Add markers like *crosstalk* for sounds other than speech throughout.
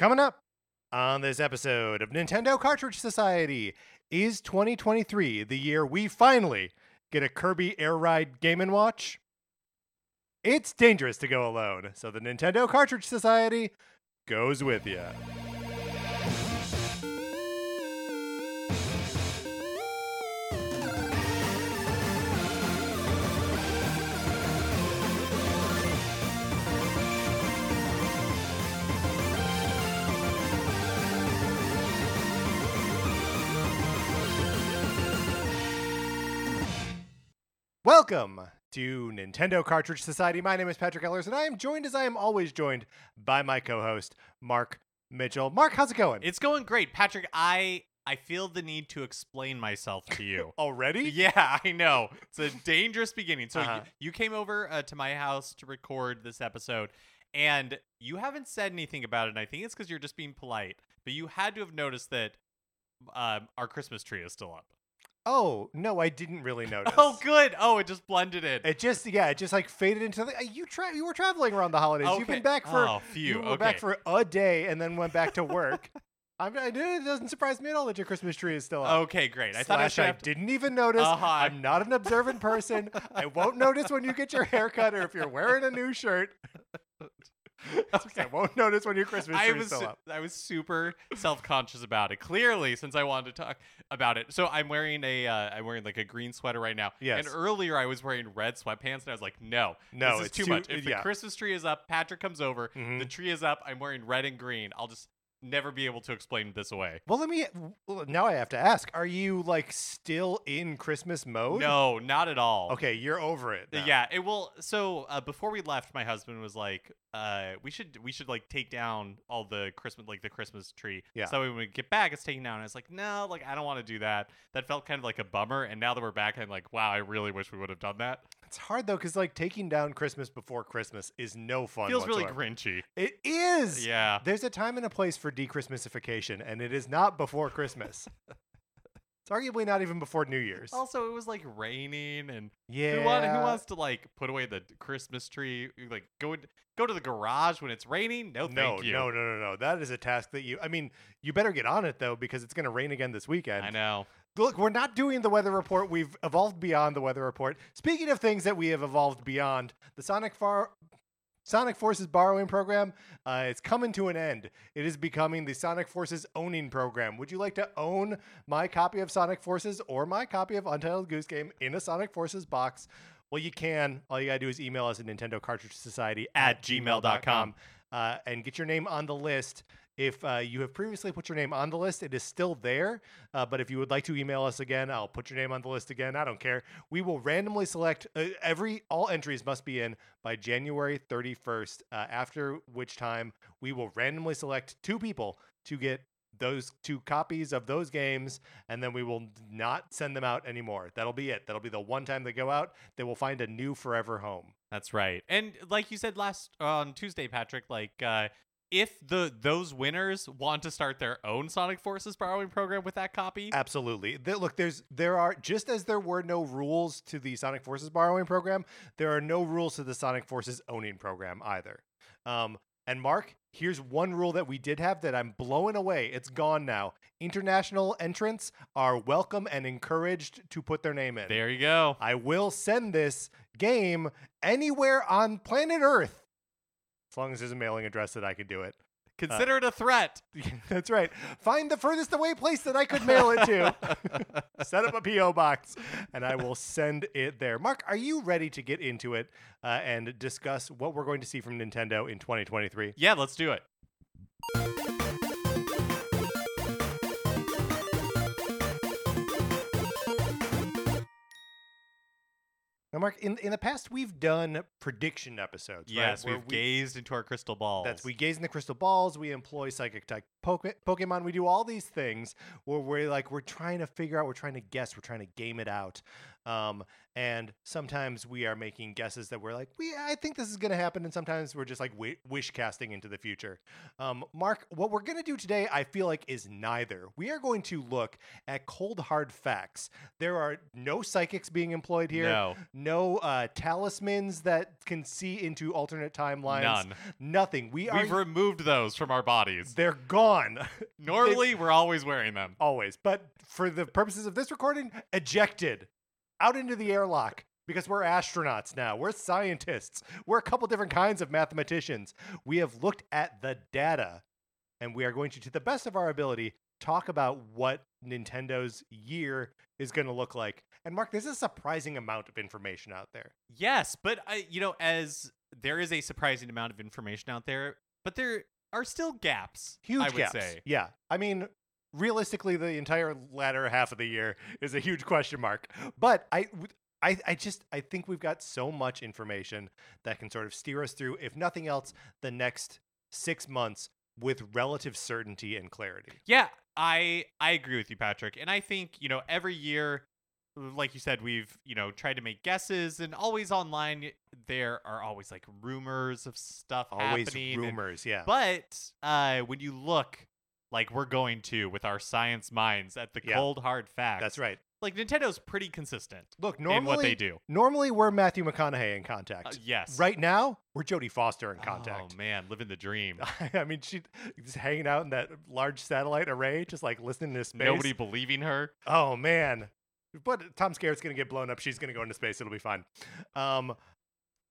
Coming up on this episode of Nintendo Cartridge Society is 2023 the year we finally get a Kirby Air Ride Game & Watch? It's dangerous to go alone, so the Nintendo Cartridge Society goes with you. Welcome to Nintendo Cartridge Society. My name is Patrick Ellers, and I am joined as I am always joined by my co-host Mark Mitchell. Mark, how's it going? It's going great, Patrick. I I feel the need to explain myself to you. *laughs* Already? yeah, *laughs* I know. It's a dangerous beginning. So Uh-huh. you, you came over uh, to my house to record this episode, and you haven't said anything about it. And I think it's because you're just being polite. But you had to have noticed that um, our Christmas tree is still up. Oh no, I didn't really *laughs* notice. Oh, good. Oh, it just blended in. It just yeah, it just like faded into the. You tra- you were traveling around the holidays. You've been back for Oh, phew, you were back for a day and then went back to work. *laughs* I'm, I, it doesn't surprise me at all that your Christmas tree is still up. okay, great. I thought I should I to- didn't even notice. Uh-huh. I'm not an observant person. I won't notice when you get your haircut or if you're wearing a new shirt. *laughs* *laughs* I won't notice when your Christmas tree I is was still up. I was super self conscious about it. Clearly, since I wanted to talk about it. So I'm wearing a uh, I'm wearing like a green sweater right now. Yes. And earlier I was wearing red sweatpants, and I was like, no, No, this is it's too, too- much. If yeah. the Christmas tree is up, Patrick comes over. Mhm. The tree is up. I'm wearing red and green. I'll just never be able to explain this away. Well, let me. Now I have to ask: Are you like still in Christmas mode? No, not at all. Okay, you're over it. now. Yeah, it will. So uh, before we left, my husband was like, uh, "We should, we should like take down all the Christmas, like the Christmas tree. Yeah. So when we get back, it's taken down." And I was like, "No, like I don't want to do that. That felt kind of like a bummer." And now that we're back, I'm like, "Wow, I really wish we would have done that." It's hard though, because like taking down Christmas before Christmas is no fun. Feels really grinchy. It is. Yeah. There's a time and a place for dechristmasification, and it is not before Christmas. it's arguably not even before New Year's. Also, it was like raining, and yeah. who, want, who wants to like put away the Christmas tree? Like go go to the garage when it's raining? No, No, thank you. no, no, no, no. That is a task that you. I mean, you better get on it though, because it's going to rain again this weekend. I know. Look, we're not doing the weather report. We've evolved beyond the weather report. Speaking of things that we have evolved beyond, the Sonic Far Sonic Forces borrowing program, uh, coming to an end. It is becoming the Sonic Forces owning program. Would you like to own my copy of Sonic Forces or my copy of Untitled Goose Game in a Sonic Forces box? Well, you can. All you gotta do is email us at Nintendo Cartridge Society At gmail.com. uh, and get your name on the list. If uh, you have previously put your name on the list, it is still there. Uh, but if you would like to email us again, I'll put your name on the list again. I don't care. We will randomly select uh, every all entries must be in by January 31st. Uh, after which time we will randomly select two people to get those two copies of those games, and then we will not send them out anymore. That'll be it. That'll be the one time they go out. They will find a new forever home. That's right. And like you said last on Tuesday, Patrick, like uh if the those winners want to start their own Sonic Forces borrowing program with that copy, Absolutely. Look, there's there are just as there were no rules to the Sonic Forces borrowing program, there are no rules to the Sonic Forces owning program either. Um, and Mark, here's one rule that we did have that I'm blowing away. It's gone now. International entrants are welcome and encouraged to put their name in. there you go. I will send this game anywhere on planet Earth. As long as there's a mailing address that I could do it. Consider it a threat. *laughs* That's right. Find the furthest away place that I could mail it to. *laughs* Set up a PO box, and I will send it there. Mark, are you ready to get into it uh, and discuss what we're going to see from Nintendo in 2023? yeah, let's do it. Now, Mark, in in the past we've done prediction episodes. Yes, Where we've we- gazed into our crystal balls. That's we gaze in the crystal balls. We employ psychic type Poke- Pokemon. We do all these things where we're like we're trying to figure out. We're trying to guess. We're trying to game it out. Um, and sometimes we are making guesses that we're like, we I think this is going to happen, and sometimes we're just like wi- wish casting into the future. Um, Mark, what we're going to do today, I feel like, is neither. We are going to look at cold hard facts. There are no psychics being employed here. No, No uh, talismans that can see into alternate timelines. none. Nothing. We are. We've removed those from our bodies. they're gone. Normally, we're always wearing them. Always. But for the purposes of this recording, ejected out into the airlock because we're astronauts now. We're scientists. We're a couple different kinds of mathematicians. We have looked at the data and we are going to, to the best of our ability, talk about what Nintendo's year is going to look like. And Mark, there's a surprising amount of information out there. Yes, but I, you know, as there is a surprising amount of information out there, but there are still gaps. Huge I would gaps. say. Yeah. I mean, realistically, the entire latter half of the year is a huge question mark. But I, I, I just I think we've got so much information that can sort of steer us through, if nothing else, the next six months with relative certainty and clarity. Yeah, I I agree with you, Patrick. And I think, you know, every year like you said, we've, you know, tried to make guesses and always online there are always like rumors of stuff Always happening. and- rumors, yeah. But uh when you look like we're going to with our science minds at the Yeah. cold hard facts. That's right. Like Nintendo's pretty consistent Look, in normally what they do. normally we're Matthew McConaughey in contact. Uh, yes. Right now, we're Jodie Foster in contact. Oh man, living the dream. *laughs* I mean, she just hanging out in that large satellite array, just like listening to space. Nobody believing her. Oh man, but Tom Skerritt's gonna get blown up. She's gonna go into space. It'll be fine. Um,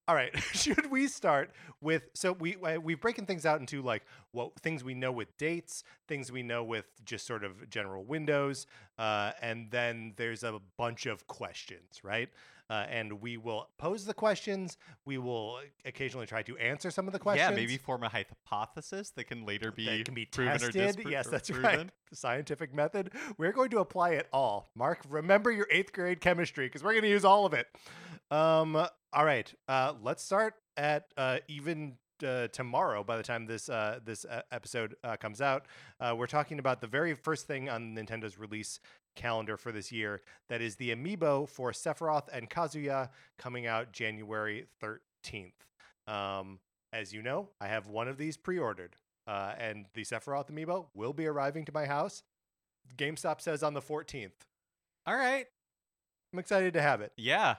all right. *laughs* Should we start with? So we uh, we've breaking things out into like what things we know with dates, things we know with just sort of general windows, uh, and then there's a bunch of questions, right? Uh, and we will pose the questions. We will occasionally try to answer some of the questions. Yeah, maybe form a hypothesis that can later be that can be proven tested. dispro- yes, that's proven. right. The scientific method. We're going to apply it all. Mark, remember your eighth grade chemistry because we're going to use all of it. Um, all right. Uh, let's start at uh, even uh, tomorrow. By the time this uh, this uh, episode uh, comes out, uh, we're talking about the very first thing on Nintendo's release calendar for this year. That is the amiibo for Sephiroth and Kazuya coming out January thirteenth. Um, as you know, I have one of these pre-ordered, uh, and the Sephiroth amiibo will be arriving to my house. GameStop says on the fourteenth. All right. I'm excited to have it. Yeah.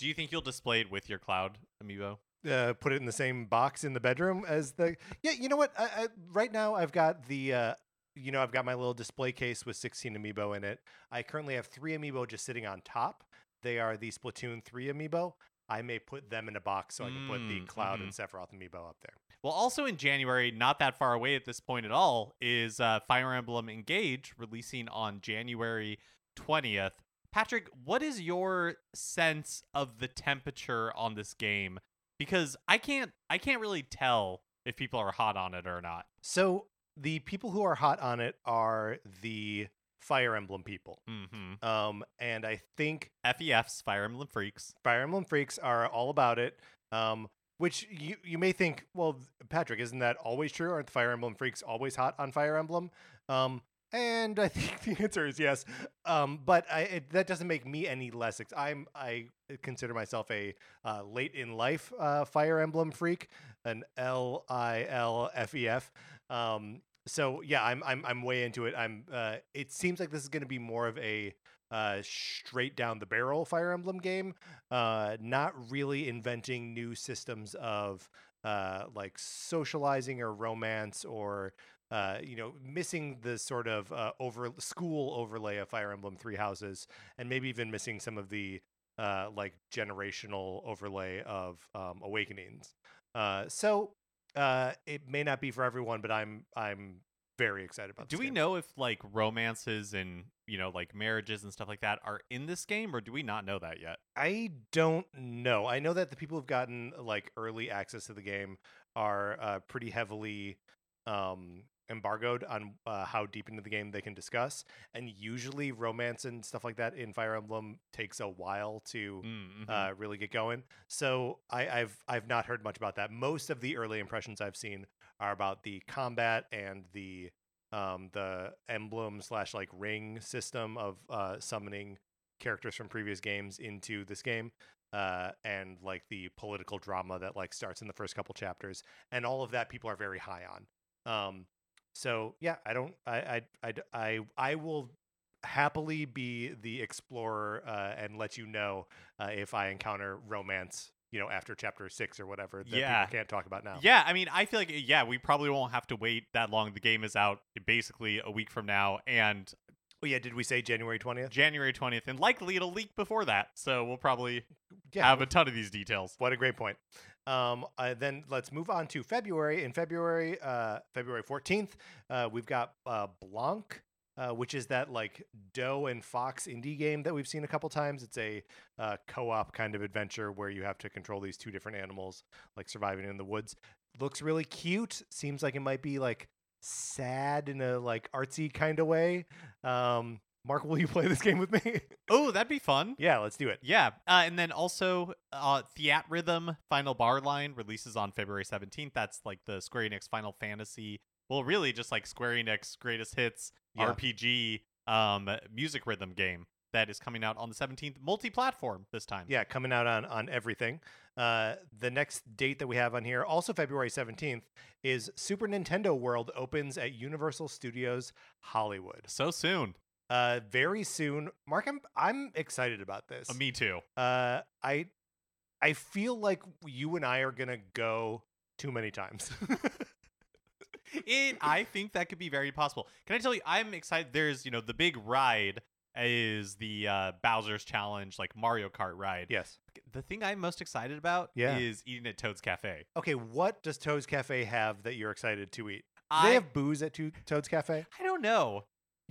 Do you think you'll display it with your cloud amiibo? uh, put it in the same box in the bedroom as the yeah you know what? I, I, right now i've got the uh, you know i've got my little display case with 16 amiibo in it. I currently have three amiibo just sitting on top. They are the splatoon 3 amiibo. I may put them in a box so i can put the Mm, cloud and sephiroth amiibo up there. Well, also in January, not that far away at this point at all, is uh, Fire Emblem Engage releasing on January 20th. Patrick, what is your sense of the temperature on this game? Because I can't I can't really tell if people are hot on it or not. so the people who are hot on it are the fire emblem people Mm-hmm. um, and i think FEFs, Fire Emblem Freaks. Fire Emblem freaks are all about it. Um, which you you may think, well, Patrick, isn't that always true? Aren't the Fire Emblem freaks always hot on Fire Emblem? Um, and I *laughs* think the answer is yes. Um, but I, it, that doesn't make me any less. Ex- I'm I consider myself a uh, late in life uh, Fire Emblem freak, an L I L F E F. Um, so yeah, I'm I'm I'm way into it. I'm. Uh, it seems like this is going to be more of a uh, straight down the barrel Fire Emblem game, uh, not really inventing new systems of uh, like socializing or romance or uh, you know missing the sort of uh, over school overlay of Fire Emblem Three Houses, and maybe even missing some of the uh, like generational overlay of um, Awakenings. Uh, so uh, it may not be for everyone, but I'm I'm very excited about. Do we game. know if like romances and you know like marriages and stuff like that are in this game, or do we not know that yet? I don't know. I know that the people who've gotten like early access to the game are uh, pretty heavily um, embargoed on uh, how deep into the game they can discuss, and usually romance and stuff like that in Fire Emblem takes a while to Mm, mhm. uh, really get going. So I, I've I've not heard much about that. Most of the early impressions I've seen are about the combat and the um, the emblem slash like ring system of uh, summoning characters from previous games into this game. Uh, and like the political drama that like starts in the first couple chapters, and all of that people are very high on. Um, so yeah, I don't, I, I, I, I, I will happily be the explorer uh, and let you know uh, if I encounter romance, you know, after chapter six or whatever that Yeah. people can't talk about now. Yeah, I mean, I feel like yeah, we probably won't have to wait that long. The game is out basically a week from now, and Oh yeah, did we say January twentieth? January twentieth, and likely it'll leak before that. So we'll probably Yeah, have a ton of these details. What a great point. Um, uh, then let's move on to February. In February, uh, February 14th, uh, we've got uh, Blanc, uh, which is that like Doe and Fox indie game that we've seen a couple times. It's a uh, co op kind of adventure where you have to control these two different animals, like surviving in the woods. Looks really cute. Seems like it might be like sad in a like artsy kind of way. Um, Mark, *laughs* will you play this game with me? Oh, that'd be fun. yeah, let's do it. Yeah, uh, and then also uh, Theatrhythm Final Bar Line releases on February seventeenth. That's like the Square Enix Final Fantasy. Well, really, just like Square Enix Greatest Hits Yeah. RPG um, music rhythm game that is coming out on the seventeenth, multi-platform this time. Yeah, coming out on on everything. Uh, the next date that we have on here, also February seventeenth, is Super Nintendo World opens at Universal Studios Hollywood. so soon. Uh, very soon. Mark, I'm I'm excited about this. Uh, me too. Uh, I I feel like you and I are gonna go too many times. *laughs* *laughs* it I think that could be very possible. Can I tell you I'm excited there's, you know, the big ride is the uh Bowser's Challenge like Mario Kart ride. yes. The thing I'm most excited about Yeah. is eating at Toad's Cafe. Okay. What does Toad's Cafe have that you're excited to eat? Do I they have booze at To- Toad's Cafe? I don't know.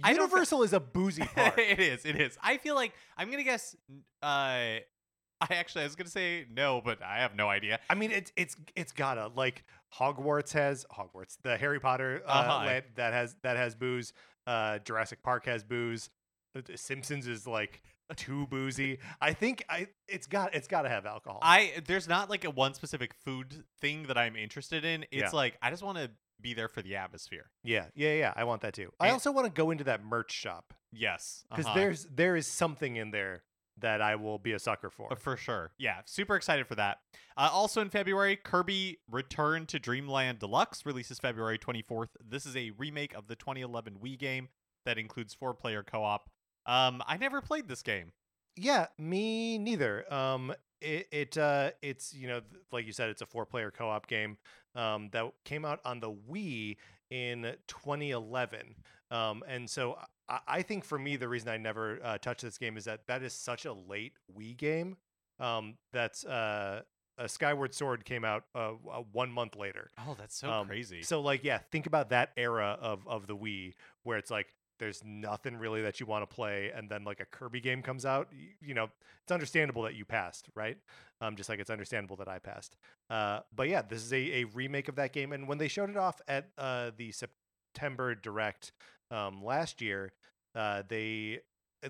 I don't Universal is a boozy *laughs* park. it is. It is. I feel like I'm gonna guess. Uh, *laughs* I actually I was gonna say no, but I have no idea. I mean, it's it's it's gotta like Hogwarts has Hogwarts, the Harry Potter uh, Uh-huh. land that has that has booze. Uh, Jurassic Park has booze. The Simpsons is like too boozy. I think I it's got it's got to have alcohol. I there's not like a one specific food thing that I'm interested in. It's Yeah. like I just want to be there for the atmosphere. yeah, yeah, yeah. I want that too. I also want to go into that merch shop Yes, because uh-huh. there's there is something in there that I will be a sucker for. Uh, for sure. Yeah, super excited for that. Uh, also in February, Kirby Return to Dreamland Deluxe releases February 24th. This is a remake of the 2011 Wii game that includes four-player co-op. Um, I never played this game. Yeah, me neither. Um, it, it uh, it's you know, like you said, it's a four-player co-op game. Um, that came out on the Wii in 2011. Um, and so I, I think for me, the reason I never uh, touched this game is that that is such a late Wii game. Um, that's uh, uh, Skyward Sword came out uh, uh, one month later. Oh, that's so Um, crazy. So like, yeah, think about that era of of the Wii where it's like there's nothing really that you want to play, and then like a Kirby game comes out. You, you know, it's understandable that you passed, right? Um, just like it's understandable that I passed. Uh, but yeah, this is a, a remake of that game, and when they showed it off at uh, the September Direct um, last year, uh, they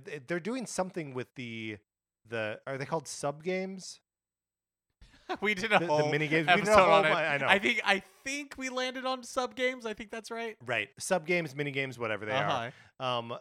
th- they're doing something with the the are they called sub games? *laughs* we did a The, whole the mini games. We did a whole on it. I know. I think I think we landed on sub games. I think that's right. right, sub games, mini games, whatever they are. Uh-huh. um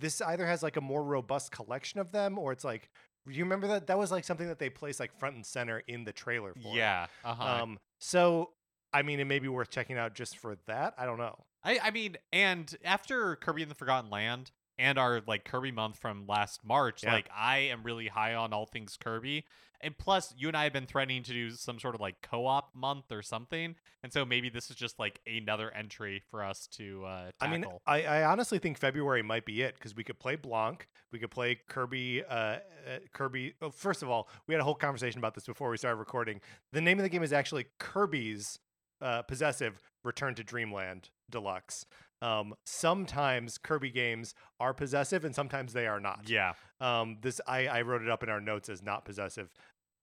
this either has like a more robust collection of them or it's like you remember that that was like something that they placed like front and center in the trailer for. Yeah. Uh-huh. um so i mean it may be worth checking out just for that i don't know I, I mean, and after Kirby and the Forgotten Land and our like Kirby month from last March, Yeah. like I am really high on all things Kirby. And plus, you and I have been threatening to do some sort of like co-op month or something, and so maybe this is just like another entry for us to uh, tackle. i mean I, I honestly think february might be it because we could play blanc we could play kirby uh, uh kirby oh, first of all we had a whole conversation about this before we started recording. The name of the game is actually kirby's uh, possessive return to dreamland deluxe um, sometimes kirby games are possessive and sometimes they are not yeah, Um, this I, I wrote it up in our notes as not possessive,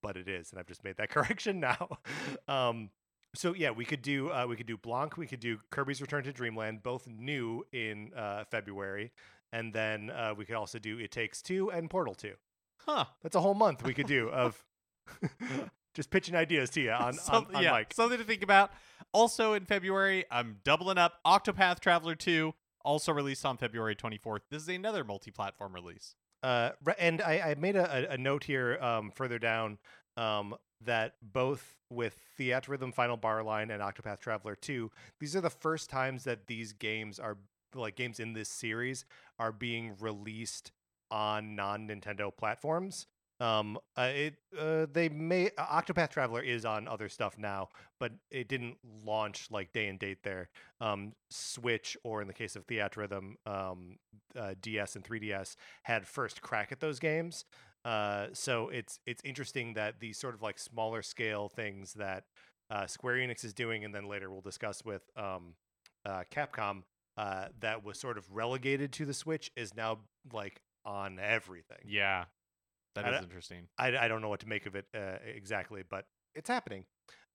but it is, and I've just made that *laughs* correction now. um, so yeah, we could do uh, we could do Blanc, we could do Kirby's Return to Dreamland, both new in uh, February, and then uh, we could also do It Takes Two and Portal Two. huh? That's a whole month we could do of *laughs* *laughs* just pitching ideas to you on *laughs* Some- on, on yeah, mic. something to think about. Also in February, I'm doubling up. Octopath Traveler 2, also released on February 24th. This is another multi-platform release. Uh, and I, I made a, a- a note here um, further down um, that both with Theatrhythm Final Bar Line and Octopath Traveler 2, these are the first times that these games are like games in this series are being released on non Nintendo platforms. Um, uh, it uh, they may uh, Octopath Traveler is on other stuff now, but it didn't launch like day and date there. Um, Switch or in the case of Theatrhythm, um, uh, DS and 3DS had first crack at those games. Uh, so it's it's interesting that these sort of like smaller scale things that uh, Square Enix is doing, and then later we'll discuss with um, uh, Capcom, uh, that was sort of relegated to the Switch is now like on everything. Yeah, that I is interesting. I, I don't know what to make of it uh, exactly, but it's happening.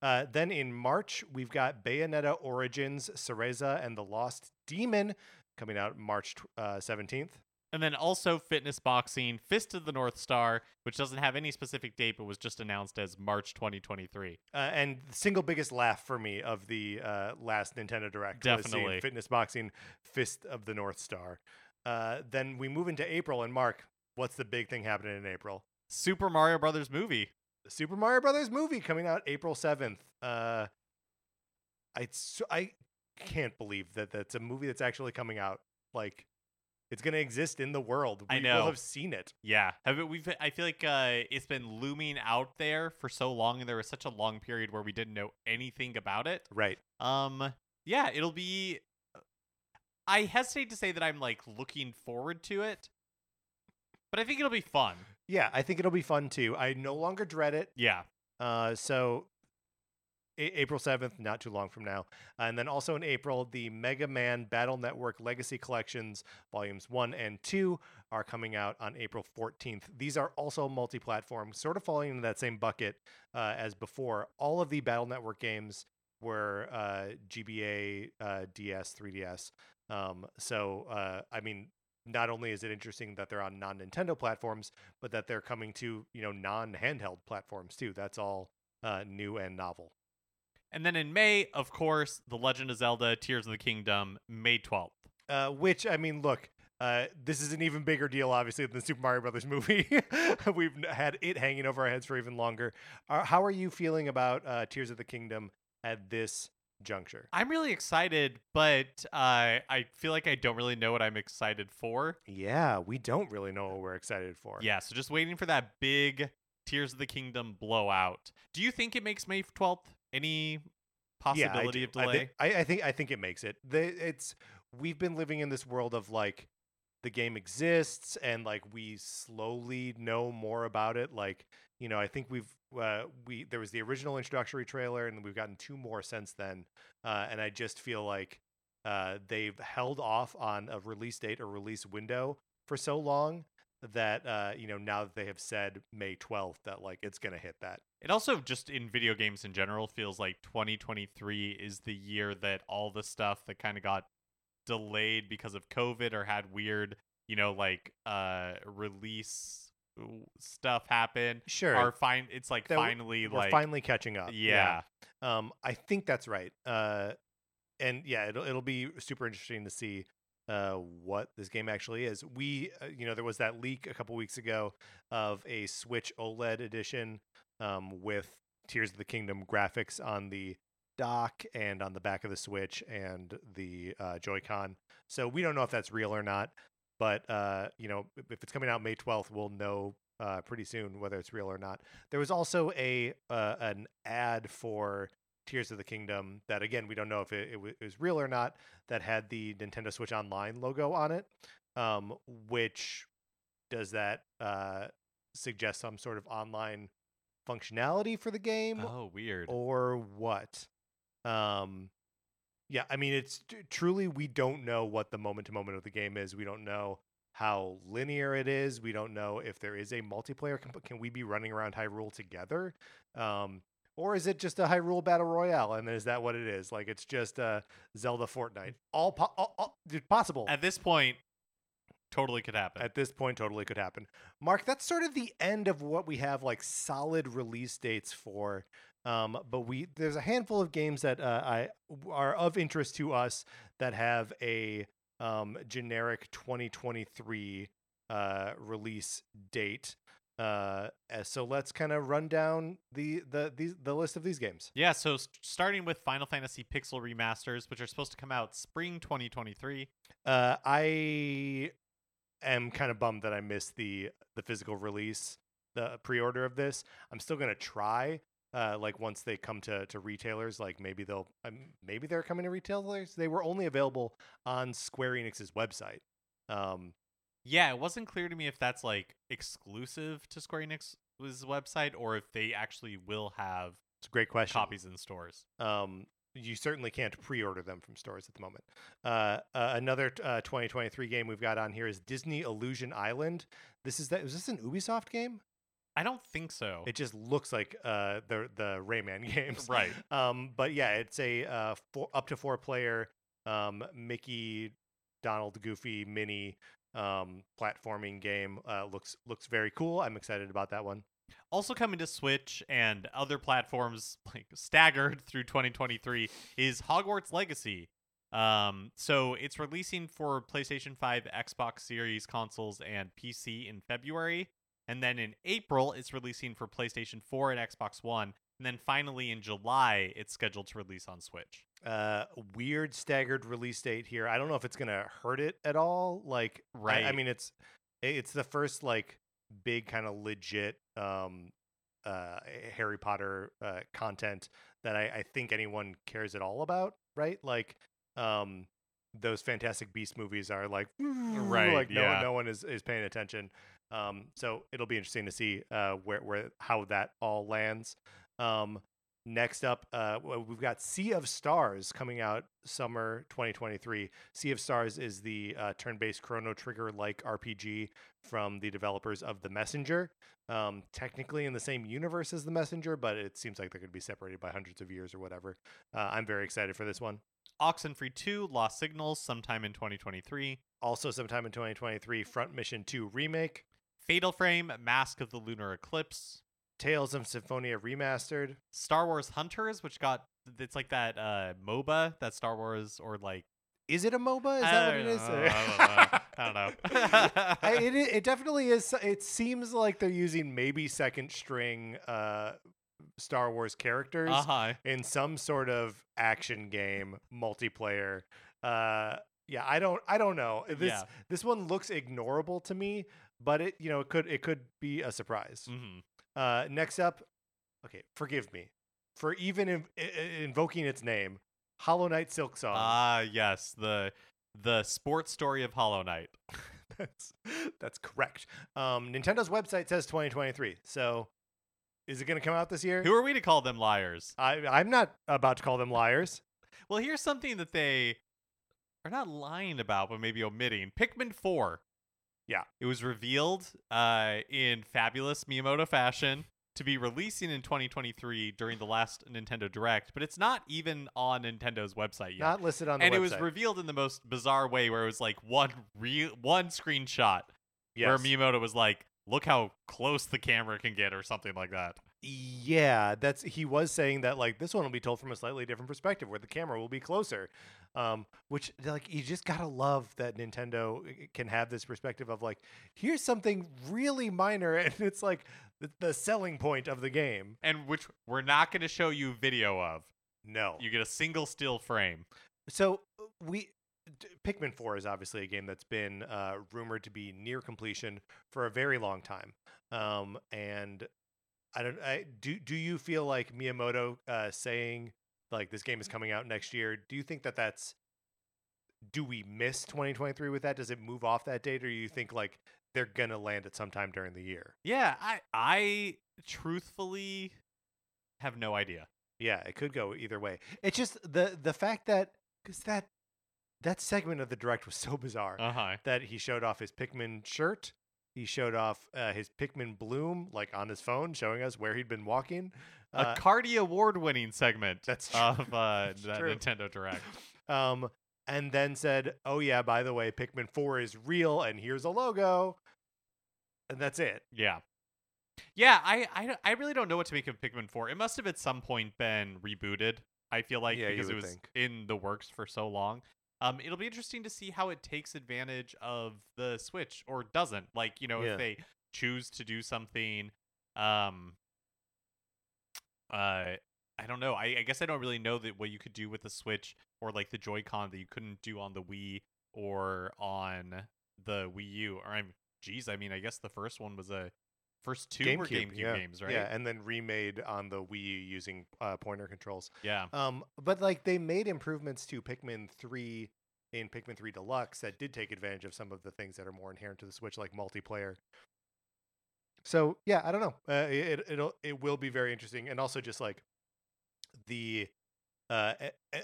Uh, then in March, we've got Bayonetta Origins, Cereza, and the Lost Demon coming out March uh, 17th. And then also fitness boxing, Fist of the North Star, which doesn't have any specific date but was just announced as March 2023. Uh, and the single biggest laugh for me of the uh, last Nintendo Direct was Definitely. Fitness Boxing Fist of the North Star. Uh, then we move into April, and Mark, what's the big thing happening in April? Super Mario Brothers movie. The Super Mario Brothers movie coming out April 7th. Uh, I, I can't believe that that's a movie that's actually coming out. Like, it's going to exist in the world. We I know. have seen it. Yeah, have it, we've. I feel like uh, it's been looming out there for so long, and there was such a long period where we didn't know anything about it. Right. Um, yeah, it'll be. I hesitate to say that I'm like looking forward to it, but I think it'll be fun. Yeah, I think it'll be fun too. I no longer dread it. Yeah, Uh, so A- April 7th, not too long from now. And then also in April, the Mega Man Battle Network Legacy Collections Volumes 1 and 2 are coming out on April 14th. These are also multi platform, sort of falling into that same bucket uh, as before. All of the Battle Network games were uh, GBA, uh, DS, 3DS. Um, so, uh, I mean, not only is it interesting that they're on non Nintendo platforms, but that they're coming to you know non handheld platforms too. That's all uh, new and novel. and then in May, of course, The Legend of Zelda: Tears of the Kingdom, May 12th. Uh, which I mean, look, uh, this is an even bigger deal, obviously, than the Super Mario Brothers movie. *laughs* We've had it hanging over our heads for even longer. Uh, how are you feeling about uh, Tears of the Kingdom at this juncture? I'm really excited, but uh, I feel like I don't really know what I'm excited for. Yeah, we don't really know what we're excited for. Yeah, so just waiting for that big Tears of the Kingdom blowout. Do you think it makes May 12th? Any Yeah, possibility do. of I, delay? I, I think I think it makes it. The, it's we've been living in this world of like the game exists and like we slowly know more about it. Like you know, I think we've uh, we there was the original introductory trailer and we've gotten two more since then. Uh, and I just feel like uh, they've held off on a release date or release window for so long that uh, you know now that they have said May twelfth that like it's gonna hit that. It also just in video games in general feels like 2023 is the year that all the stuff that kind of got delayed because of COVID or had weird, you know, like uh release stuff happen Sure, are fine it's like That finally we're like finally catching up. yeah. Um, I think that's right. Uh, and yeah, it'll it'll be super interesting to see uh what this game actually is. We, uh, you know, there was that leak a couple weeks ago of a Switch OLED edition um with Tears of the Kingdom graphics on the dock and on the back of the Switch and the uh, Joy-Con. So we don't know if that's real or not. But uh, you know, if- it's coming out May twelfth, we'll know uh, pretty soon whether it's real or not. There was also a uh, an ad for Tears of the Kingdom that again we don't know if it, it, it was real or not. That had the Nintendo Switch Online logo on it, um, which does that uh, suggest some sort of online functionality for the game Oh, weird. or what? Um, yeah, I mean, it's t- truly we don't know what the moment to moment of the game is. We don't know how linear it is. We don't know if there is a multiplayer. Comp- can we be running around Hyrule together? Um, or is it just a Hyrule battle royale? And is that what it is? Like it's just uh, Zelda Fortnite. All, po- all, all possible At this point, totally could happen. at this point totally could happen mark that's sort of the end of what we have like solid release dates for um, but we there's a handful of games that uh, I are of interest to us that have a um, generic 2023 uh, release date. Uh, uh, so let's kind of run down the the these the list of these games. Yeah, so s- starting with Final Fantasy Pixel remasters, which are supposed to come out spring 2023. Uh, I am kind of bummed that I missed the the physical release, the pre-order of this. I'm still gonna try. Uh, like once they come to to retailers, like maybe they'll um, maybe they're coming to retailers. They were only available on Square Enix's website. Um, Yeah, it wasn't clear to me if that's like exclusive to Square Enix's website or if they actually will have it's a great question. copies in stores. Um, you certainly can't pre-order them from stores at the moment. Uh, uh, another uh, 2023 game we've got on here is Disney Illusion Island. This is that. Is this an Ubisoft game? I don't think so. It just looks like uh, the the Rayman *laughs* games, right. Um, but yeah, it's a uh, four, up to four player um, Mickey, Donald, Goofy, Minnie um, platforming game. Uh, looks looks very cool. I'm excited about that one. Also coming to Switch and other platforms *laughs* like staggered through 2023 is Hogwarts Legacy. Um, so it's releasing for PlayStation 5, Xbox Series consoles, and PC in February. And then in April, it's releasing for PlayStation 4 and Xbox One. And then finally in July, it's scheduled to release on Switch. Uh, weird staggered release date here. I don't know if it's gonna hurt it at all. Like, I- I, mean, it's it's the first like big kind of legit um uh Harry Potter uh content that I, I think anyone cares at all about. Right? Like, um, those Fantastic Beast movies are like Right, *laughs* Like no yeah. no one is is paying attention. Um, so it'll be interesting to see uh where where how that all lands. Um, Next up, uh, we've got Sea of Stars coming out summer 2023. Sea of Stars is the uh, turn-based Chrono Trigger-like RPG from the developers of The Messenger. Um, technically in the same universe as The Messenger, but it seems like they're going to be separated by hundreds of years or whatever. Uh, I'm very excited for this one. Oxenfree 2 Lost Signals sometime in 2023. Also, sometime in 2023, Front Mission 2 remake, Fatal Frame Mask of the Lunar Eclipse. Tales of Symphonia remastered. Star Wars Hunters, which got it's like that uh MOBA that Star Wars or like Is it a MOBA? Is that what it is? I don't know. I don't know. *laughs* *laughs* I, it, it definitely is. It seems like they're using maybe second string uh, Star Wars characters uh-huh. in some sort of action game multiplayer. Uh, yeah, I don't. I don't know. This Yeah. this one looks ignorable to me, but it you know it could it could be a surprise. hmm Uh, next up, okay, forgive me for even in, i- i- invoking its name, Hollow Knight Silksong. Ah, yes, the the sports story of Hollow Knight. *laughs* that's that's correct. Um, Nintendo's website says 2023. So, is it going to come out this year? Who are we to call them liars? I, I'm not about to call them liars. Well, here's something that they are not lying about, but maybe omitting. Pikmin 4. Yeah. It was revealed uh, in fabulous Miyamoto fashion to be releasing in 2023 during the last Nintendo Direct, but it's not even on Nintendo's website yet. Not listed on the website. and it was revealed in the most bizarre way where it was like one real one screenshot where. Miyamoto was like, "Look how close the camera can get," or something like that. Yeah, that's he was saying that like this one will be told from a slightly different perspective where the camera will be closer. Um which like you just got to love that Nintendo uh, can have this perspective of like here's something really minor *laughs* and it's like the, the selling point of the game. And which we're not going to show you video of. No. You get a single still frame. So uh, we Pikmin 4 is obviously a game that's been uh, rumored to be near completion for a very long time. Um, and I don't I do do you feel like Miyamoto uh, saying like this game is coming out next year, do you think that that's do we miss 2023 with that? Does it move off that date or do you think like they're going to land at some time during the year? Yeah, I I truthfully have no idea. Yeah, it could go either way. It's just the the fact that cuz that that segment of the direct was so bizarre. Uh-huh. that he showed off his Pikmin shirt. He showed off uh, his Pikmin bloom, like on his phone, showing us where he'd been walking. Uh, a Cardi award winning segment That's true. of uh, *laughs* That's that. Nintendo Direct. *laughs* um, and then said, "Oh yeah, by the way, Pikmin Four is real, and here's a logo." And that's it. Yeah. Yeah, I, I, I really don't know what to make of Pikmin 4. It must have at some point been rebooted, I feel like, Yeah, because it was think. in the works for so long. Um, it'll be interesting to see how it takes advantage of the Switch or doesn't. Like, you know, Yeah. if they choose to do something, um, uh, I don't know. I, I guess I don't really know that what you could do with the Switch or like the Joy-Con that you couldn't do on the Wii or on the Wii U. Or I'm, geez, I mean, I guess the first one was a first two were GameCube yeah. games, right? Yeah, and then remade on the Wii U using uh, pointer controls. yeah. Um, but like they made improvements to Pikmin 3 in Pikmin 3 Deluxe that did take advantage of some of the things that are more inherent to the Switch, like multiplayer. So yeah, I don't know. Uh, it it'll it will be very interesting, and also just like the. Uh,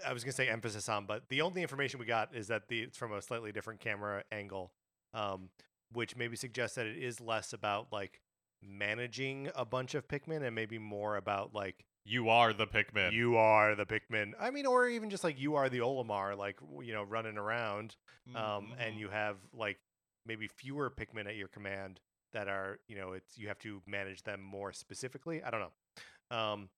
I was gonna say emphasis on, but the only information we got is that the it's from a slightly different camera angle, um, which maybe suggests that it is less about like managing a bunch of Pikmin and maybe more about like You are the Pikmin. you are the Pikmin. I mean, or even just like you are the Olimar, like you know, running around, um, and Mhm. you have like maybe fewer Pikmin at your command that are, you know, it's you have to manage them more specifically. I don't know. Um,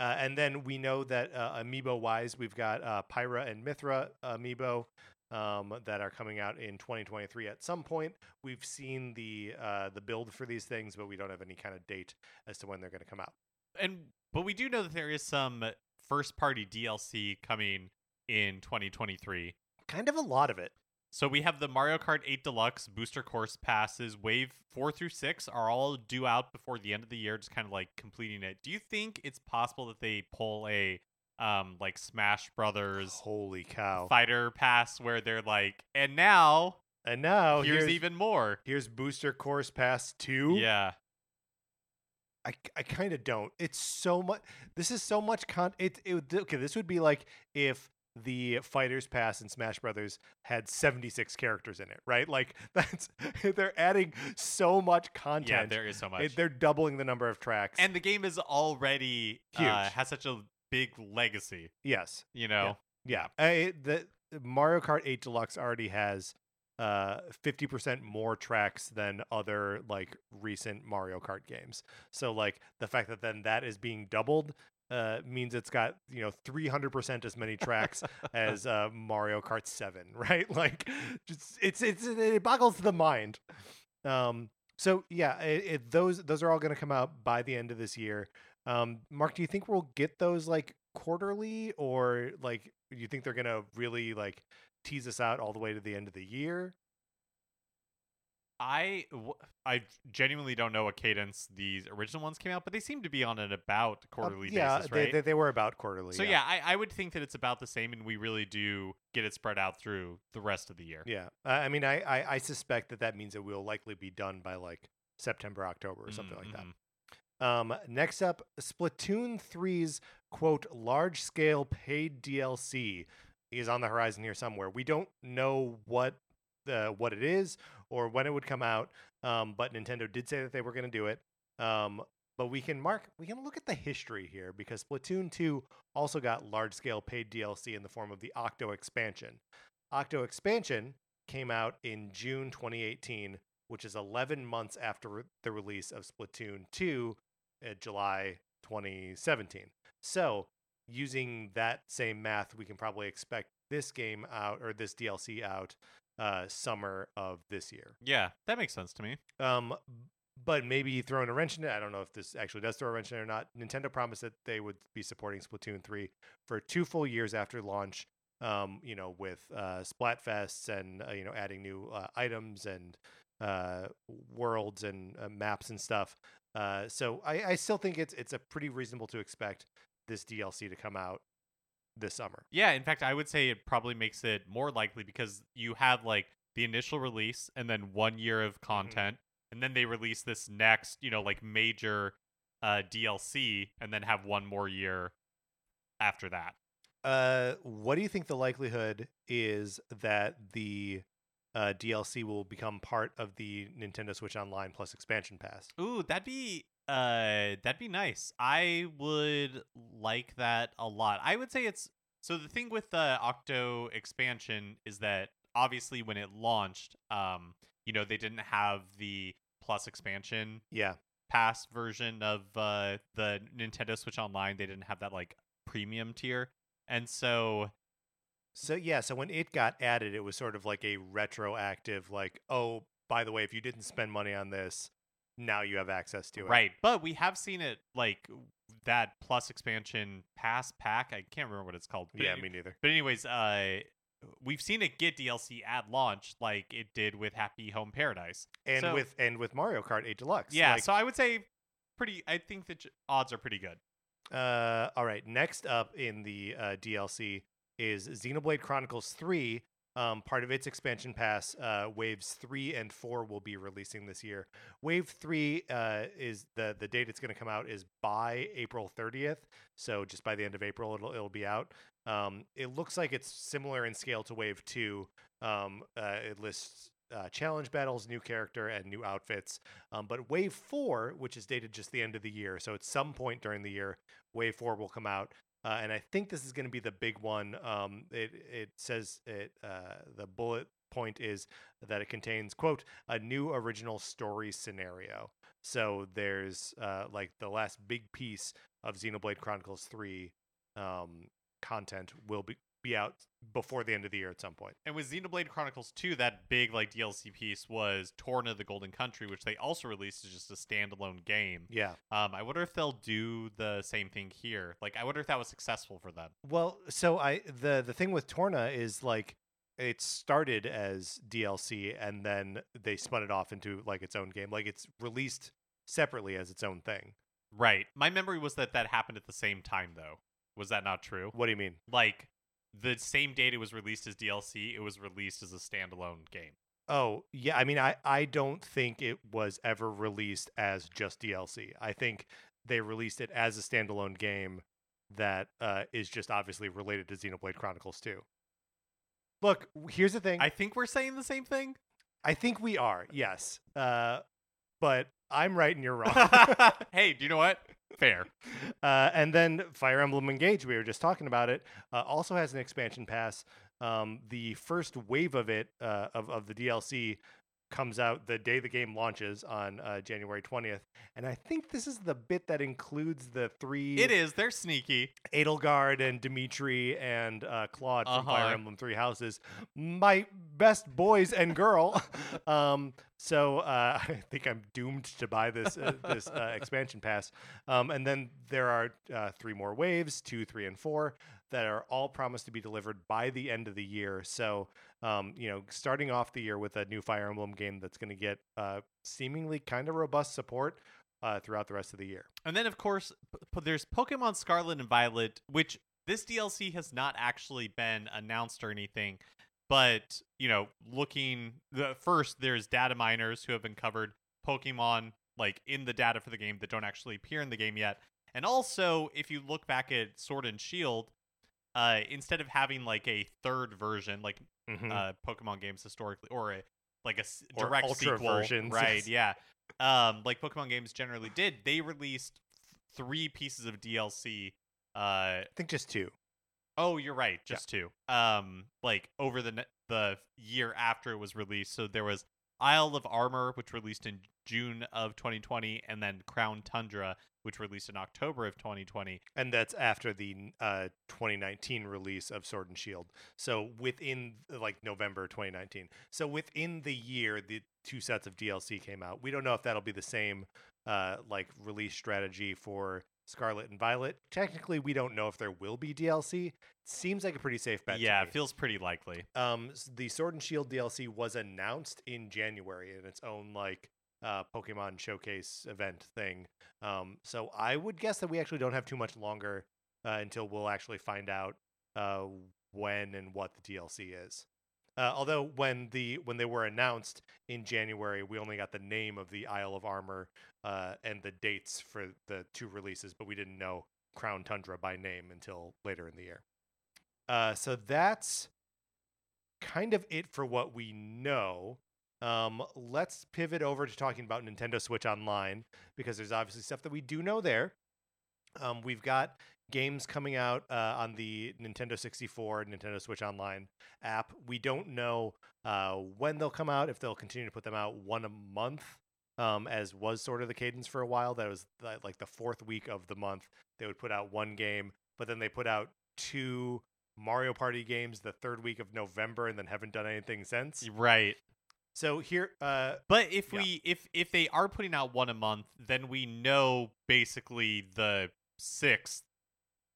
uh, and then we know that uh, amiibo wise, we've got uh, Pyra and Mythra amiibo um, that are coming out in 2023 at some point. We've seen the uh, the build for these things, but we don't have any kind of date as to when they're going to come out. and but we do know that there is some first party DLC coming in 2023. Kind of a lot of it. So we have the Mario Kart 8 Deluxe booster course passes. Wave 4 through 6 are all due out before the end of the year, just kind of like completing it. Do you think it's possible that they pull a um like Smash Brothers Holy cow! fighter pass where they're like, and now And now here's, here's, even more. here's Booster Course Pass two. Yeah. I, I kind of don't. It's so much. This is so much con. It, it would- okay. This would be like if the Fighters Pass in Smash Brothers had 76 characters in it, right? Like *laughs* that's they're adding so much content Yeah, there is so much. It- they're doubling the number of tracks. and the game is already uh, Huge. has such a big legacy, yes, you know. yeah. Uh, it, the Mario Kart 8 Deluxe already has uh 50% more tracks than other like recent Mario Kart games. So like the fact that then that is being doubled uh means it's got, you know, 300% as many tracks as *laughs* uh Mario Kart 7, *laughs* right? Like just it's it's it boggles the mind. Um so yeah, it, it, those those are all going to come out by the end of this year. Um Mark, do you think we'll get those like quarterly or like you think they're going to really like tease us out all the way to the end of the year? I, I genuinely don't know what cadence these original ones came out, but they seem to be on an about Uh, quarterly yeah, basis, right? they they were about quarterly. so yeah, I, I would think that it's about the same, and we really do get it spread out through the rest of the year. yeah. Uh, I mean, I, I I suspect that that means that we'll likely be done by like September, October, or something like that. Um, next up, Splatoon 3's quote large scale paid DLC is on the horizon here somewhere. We don't know what the what it is or when it would come out, um, but Nintendo did say that they were going to do it. Um, but we can mark we can look at the history here because Splatoon 2 also got large scale paid DLC in the form of the Octo expansion. Octo expansion came out in June 2018, which is 11 months after the release of Splatoon 2 uh, July 2017. So, using that same math, we can probably expect this game out or this DLC out uh, summer of this year. Yeah, that makes sense to me. Um, but maybe throwing a wrench in it. I don't know if this actually does throw a wrench in it or not. Nintendo promised that they would be supporting Splatoon 3 for two full years after launch. Um, you know, with uh, Splatfests and uh, you know adding new uh, items and uh, worlds and uh, maps and stuff. Uh, so I, I still think it's it's a pretty reasonable to expect this DLC to come out this summer. Yeah, in fact, I would say it probably makes it more likely because you have like the initial release and then one year of content, and then they release this next, you know, like major uh, DLC, and then have one more year after that. Uh, what do you think the likelihood is that the uh, DLC will become part of the Nintendo Switch Online Plus expansion pass? Ooh, that'd be uh that'd be nice. I would like that a lot. I would say it's so the thing with the Octo expansion is that obviously when it launched, um, you know, they didn't have the plus expansion Yeah, pass version of uh the Nintendo Switch Online. They didn't have that like premium tier. And so So yeah, so when it got added, it was sort of like a retroactive, like, oh, by the way, if you didn't spend money on this, now you have access to it. Right. But we have seen it like that plus expansion pass pack. I can't remember what it's called. But Yeah, me neither. But anyways, uh we've seen it get DLC at launch like it did with Happy Home Paradise. And So- with and with Mario Kart 8 Deluxe. Yeah, like, so I would say pretty I think the odds are pretty good. Uh, all right. Next up in the uh, DLC is Xenoblade Chronicles 3. Um, part of its expansion pass, uh, waves three and four will be releasing this year. Wave three uh, is the the date it's going to come out is by April 30th, so just by the end of April it'll it'll be out. Um, it looks like it's similar in scale to Wave two. Um, uh, it lists uh, challenge battles, new character, and new outfits. Um, but Wave four, which is dated just the end of the year, so at some point during the year, Wave Four will come out, uh, and I think this is going to be the big one. Um, it it says it uh, the bullet point is that it contains quote a new original story scenario. So there's uh, like the last big piece of Xenoblade Chronicles Three um, content will be be out before the end of the year at some point. And with Xenoblade Chronicles 2, that big like DLC piece was Torna the Golden Country, which they also released as just a standalone game. Yeah. Um, I wonder if they'll do the same thing here. Like, I wonder if that was successful for them. Well, so I the the thing with Torna is like it started as DLC and then they spun it off into like its own game. Like it's released separately as its own thing. Right. My memory was that that happened at the same time, though. Was that not true? What do you mean? Like, the same date it was released as DLC, it was released as a standalone game. Oh, yeah, I mean I I don't think it was ever released as just DLC. I think they released it as a standalone game that uh, is just obviously related to Xenoblade Chronicles 2. Look, here's the thing. I think we're saying the same thing. I think we are, yes. Uh, but I'm right and you're *laughs* wrong. hey, do you know what? Fair. Uh, and then Fire Emblem Engage, we were just talking about it, uh, also has an expansion pass. Um, the first wave of it, uh, of, of the DLC, comes out the day the game launches on uh, January 20th. And I think this is the bit that includes the three It is. They're sneaky. Edelgard and Dimitri and uh, Claude from Fire Uh-huh. Emblem Three Houses, my best boys and girl. *laughs* um, so uh, *laughs* I think I'm doomed to buy this uh, this uh, *laughs* expansion pass. Um, and then there are uh, three more waves, two, three, and four, that are all promised to be delivered by the end of the year. So um, you know, starting off the year with a new Fire Emblem game that's going to get uh, seemingly kind of robust support. Uh, throughout the rest of the year. And then, of course, p- there's Pokemon Scarlet and Violet, which this DLC has not actually been announced or anything. But, you know, looking the first, there's data miners who have been covered Pokemon like in the data for the game that don't actually appear in the game yet. And also, if you look back at Sword and Shield, uh, instead of having like a third version, like Mhm. uh, Pokemon games historically, or a like a s- direct Ultra sequel, versions, right? yes. *laughs* Yeah, um, like Pokemon games generally did. They released th- three pieces of DLC. Uh, I think just two. oh, you're right, just two. Um, like over the ne- the year after it was released, so there was Isle of Armor, which released in June of 2020, and then Crown Tundra, which released in October of 2020. and that's after the uh, 2019 release of Sword and Shield. So within like November 2019. So within the year, the two sets of DLC came out. We don't know if that'll be the same uh, like release strategy for Scarlet and Violet. Technically, we don't know if there will be DLC. Seems like a pretty safe bet. to yeah, it feels pretty likely. Um, the Sword and Shield DLC was announced in January in its own like uh, Pokemon showcase event thing. Um, so I would guess that we actually don't have too much longer uh, until we'll actually find out uh, when and what the DLC is. Uh, although when the when they were announced in January, we only got the name of the Isle of Armor uh, and the dates for the two releases, but we didn't know Crown Tundra by name until later in the year. Uh, so that's kind of it for what we know. Um, let's pivot over to talking about Nintendo Switch Online because there's obviously stuff that we do know there. Um, we've got games coming out uh, on the Nintendo 64, Nintendo Switch Online app. We don't know uh, when they'll come out, if they'll continue to put them out one a month, um, as was sort of the cadence for a while. That was li- like the fourth week of the month, they would put out one game, but then they put out two Mario Party games the third week of November and then haven't done anything since. Right. So here, uh, But if Yeah. we if if they are putting out one a month, then we know basically the sixth.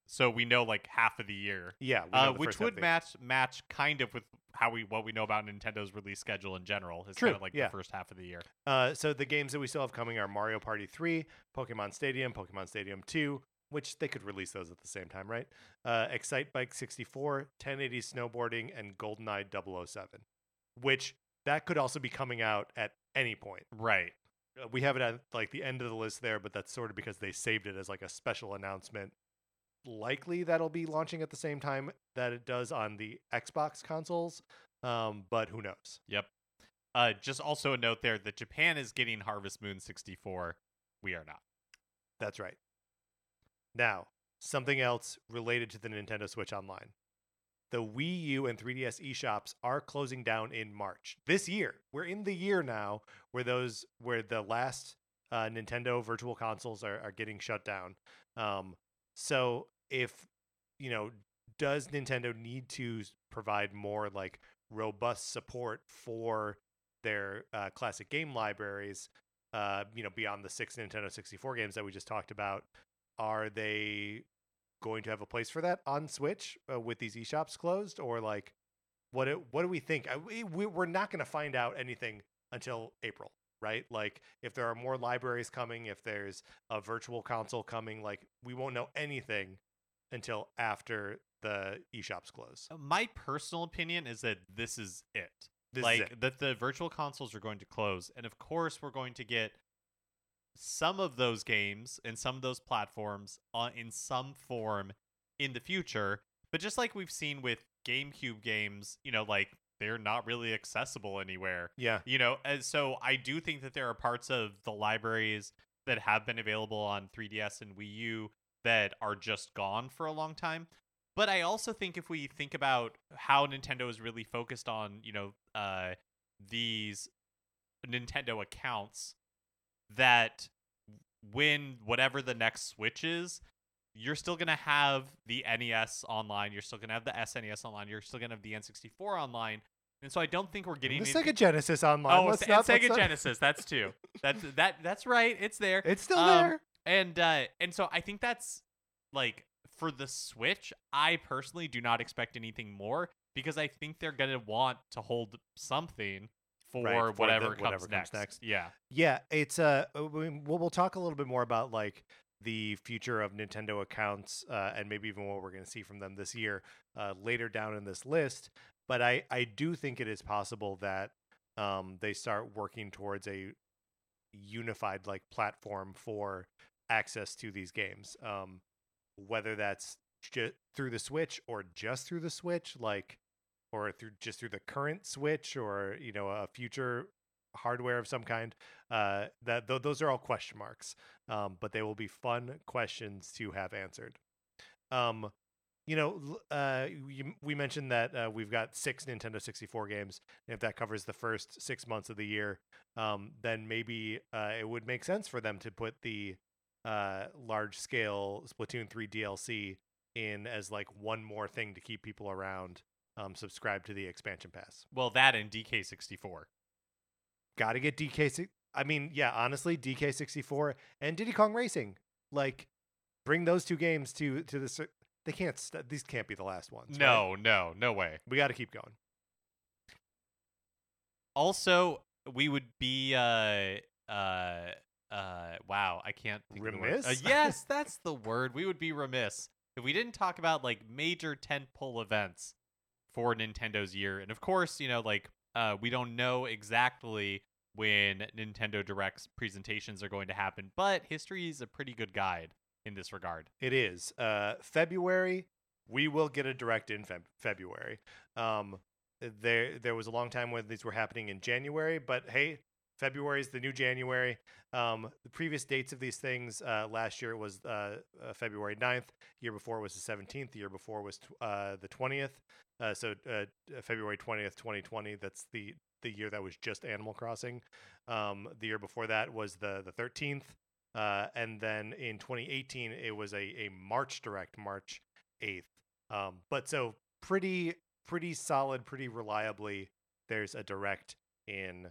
So we know like half of the year. yeah, Uh, which would match match kind of with how we what we know about Nintendo's release schedule in general. It's True, kind of like yeah. the first half of the year. Uh, so the games that we still have coming are Mario Party 3, Pokemon Stadium, Pokemon Stadium 2, which they could release those at the same time, right? Uh, Excitebike 64, 1080 Snowboarding, and GoldenEye 007, which that could also be coming out at any point. Right. Uh, we have it at like the end of the list there, but that's sort of because they saved it as like a special announcement. Likely that'll be launching at the same time that it does on the Xbox consoles, um, but who knows? Yep. Uh, just also a note there that Japan is getting Harvest Moon 64. We are not. That's right. Now, something else related to the Nintendo Switch Online. The Wii U and 3DS eShops are closing down in March this year. We're in the year now where those where the last uh, Nintendo Virtual Consoles are, are getting shut down. Um, so if you know, does Nintendo need to provide more like robust support for their uh, classic game libraries? Uh, you know, beyond the six Nintendo 64 games that we just talked about, are they going to have a place for that on Switch uh, with these eShops closed, or like, what do, what do we think? I, we, we- we're not going to find out anything until April, right? Like, if there are more libraries coming, if there's a virtual console coming, like, we won't know anything until after the eShops close. Uh, My personal opinion is that this is it. This like is it. that the virtual consoles are going to close and of course we're going to get some of those games and some of those platforms on in some form in the future but just like we've seen with GameCube games you know like they're not really accessible anywhere Yeah, you know and so I do think that there are parts of the libraries that have been available on 3DS and Wii U that are just gone for a long time but I also think if we think about how Nintendo is really focused on, you know, uh, these Nintendo accounts, that when whatever the next Switch is, you're still gonna have the NES online, you're still gonna have the SNES online, you're still gonna have the N64 online, and so I don't think we're getting the Sega Genesis online. Oh, Let's and not- Sega not- *laughs* Genesis. That's two. That's that. That's right. It's there It's still Um, there. and uh and so i think that's like for the switch i personally do not expect anything more because i think they're gonna want to hold something for, Right, for the- whatever, comes, whatever comes next. next. yeah Yeah, it's uh, uh, we- we'll, we'll talk a little bit more about like the future of Nintendo accounts uh, and maybe even what we're going to see from them this year uh, later down in this list. But I I do think it is possible that um, they start working towards a unified like platform for access to these games. Um, whether that's ju- through the Switch or just through the Switch, like or through just through the current Switch or you know a future hardware of some kind. Uh, that th- those are all question marks, um, but they will be fun questions to have answered. Um, you know, uh, you, we mentioned that uh, we've got six Nintendo 64 games. And if that covers the first six months of the year, um, then maybe uh, it would make sense for them to put the uh, large scale Splatoon 3 DLC in as like one more thing to keep people around. Um, subscribe to the expansion pass. well that and dk64 Got to get DK. I mean, yeah, honestly, DK64 and Diddy Kong Racing, like, bring those two games to to the. They can't. St- these can't be the last ones. right? no no no way we got to keep going. also we would be uh uh uh wow i can't think of the word. Uh, Remiss? yes *laughs* that's the word we would be remiss if we didn't talk about like major tentpole events for nintendo's year and of course you know like uh we don't know exactly when nintendo directs presentations are going to happen but history is a pretty good guide in this regard It is uh, February. We will get a direct in Feb- February. Um, there, there was a long time when these were happening in January, but hey, February is the new January. Um, the previous dates of these things uh, last year was uh, uh, February 9th. Year before was the 17th. The year before was tw- uh, the 20th. Uh, so uh, February 20th, 2020. That's the the year that was just Animal Crossing. Um, the year before that was the the 13th. Uh, and then in 2018, it was a, a March direct, March 8th. Um, but so pretty pretty solid, pretty reliably. There's a direct in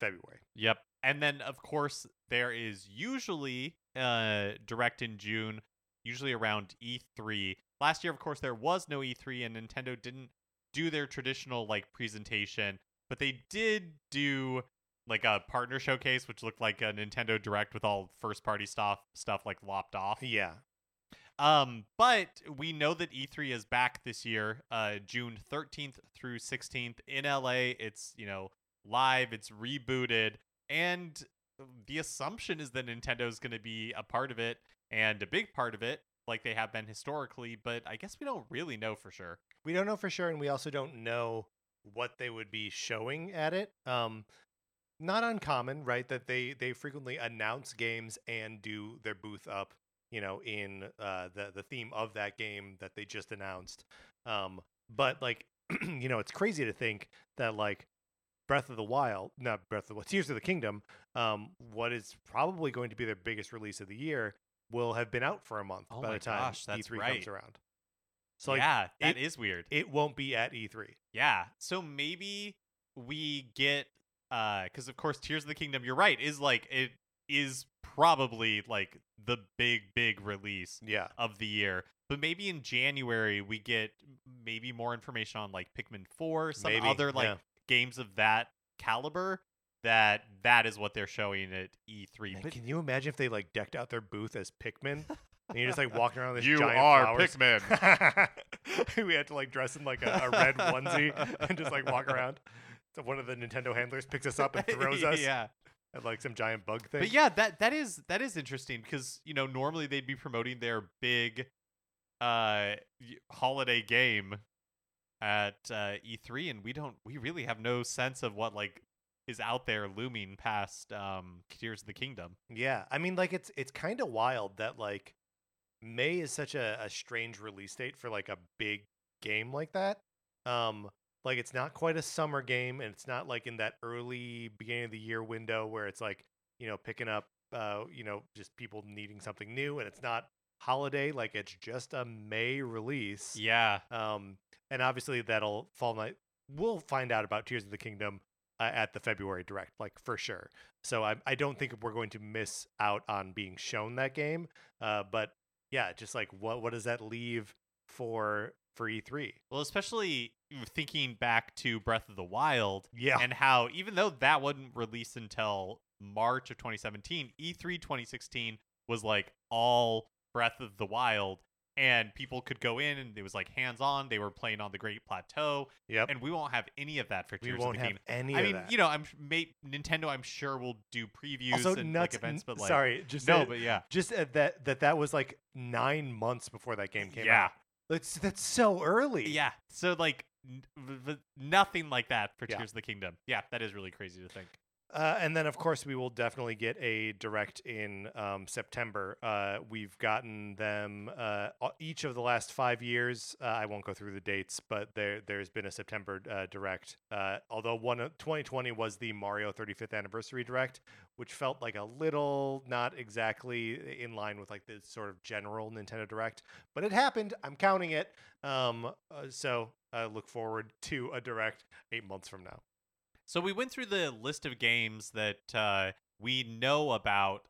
February. Yep. And then of course there is usually uh direct in June, usually around E3. Last year of course there was no E3 and Nintendo didn't do their traditional like presentation, but they did do like a partner showcase which looked like a Nintendo Direct with all first party stuff stuff like lopped off. Yeah. Um, but we know that E3 is back this year, uh, June 13th through 16th in LA. It's, you know, live, it's rebooted, and the assumption is that Nintendo is going to be a part of it and a big part of it, like they have been historically, but I guess we don't really know for sure. We don't know for sure, and we also don't know what they would be showing at it. Um, not uncommon, right? That they they frequently announce games and do their booth up, you know, in uh, the the theme of that game that they just announced. Um, but like, *clears throat* you know, it's crazy to think that like Breath of the Wild, not Breath of the Wild, Tears of the Kingdom, um, what is probably going to be their biggest release of the year, will have been out for a month Oh by the time gosh, that's E3 right. comes around. So like, yeah, that it- is weird. it won't be at E E3. Yeah. So maybe we get uh cuz of course Tears of the Kingdom, you're right, is like it is probably like the big big release Yeah. of the year. But maybe in January we get maybe more information on like Pikmin 4, some Maybe, other like yeah. games of that caliber that that is what they're showing at E3. Man, But can you imagine if they like decked out their booth as Pikmin? and you're just like *laughs* walking around with this You giant are flowers. Pikmin. *laughs* we had to like dress in like a, a red onesie and just like walk around. So one of the Nintendo handlers picks us up and throws *laughs* us yeah. at like some giant bug thing. But yeah, that that is that is interesting because you know normally they'd be promoting their big uh holiday game at uh, E3, and we don't we really have no sense of what like is out there looming past um Tears of the Kingdom. Yeah, I mean, like it's it's kind of wild that like May is such a, a strange release date for like a big game like that. Um, like it's not quite a summer game, and it's not like in that early beginning of the year window where it's like you know picking up uh you know just people needing something new, and it's not holiday. Like it's just a May release. Yeah, Um, and obviously that'll fall night. We'll find out about Tears of the Kingdom uh, at the February direct, like for sure. So I I don't think we're going to miss out on being shown that game. Uh, but yeah, just like what what does that leave for for E E3? well, especially thinking back to Breath of the Wild Yeah, and how even though that wasn't released until March of 2017, E3 2016 was like all Breath of the Wild, and people could go in and it was like hands on. They were playing on the Great Plateau, yep. and we won't have any of that for we Tears won't of the have Kingdom. any I mean, that. you know, I'm may, Nintendo. I'm sure will do previews also and nuts. like events, but like sorry, just no, that- but yeah, just that that that was like nine months before that game came yeah, out. That's that's so early. yeah. So like n- v- v- nothing like that for Yeah. Tears of the Kingdom. Yeah, that is really crazy to think. Uh, and then, of course, we will definitely get a direct in um, September. Uh, we've gotten them uh, each of the last five years. Uh, I won't go through the dates, but there there's been a September uh, direct. Uh, although one 2020 was the Mario 35th anniversary direct, which felt like a little not exactly in line with like the sort of general Nintendo direct, but it happened. I'm counting it. Um, so I look forward to a direct eight months from now. So we went through the list of games that uh, we know about,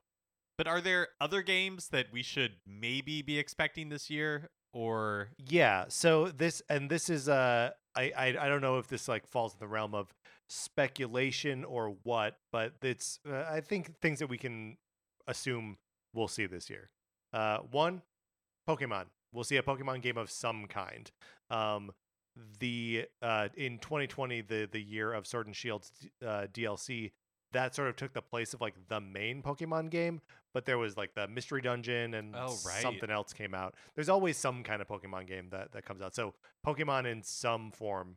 but are there other games that we should maybe be expecting this year? Or Yeah. So this and this is uh I, I I don't know if this like falls in the realm of speculation or what, but it's uh, I think things that we can assume we'll see this year. Uh, one, Pokemon. We'll see a Pokemon game of some kind. Um, the uh in 2020, the the year of Sword and Shield's uh, DLC, that sort of took the place of like the main Pokemon game, but there was like the mystery dungeon and Oh, right. something else came out. There's always some kind of Pokemon game that that comes out. So Pokemon in some form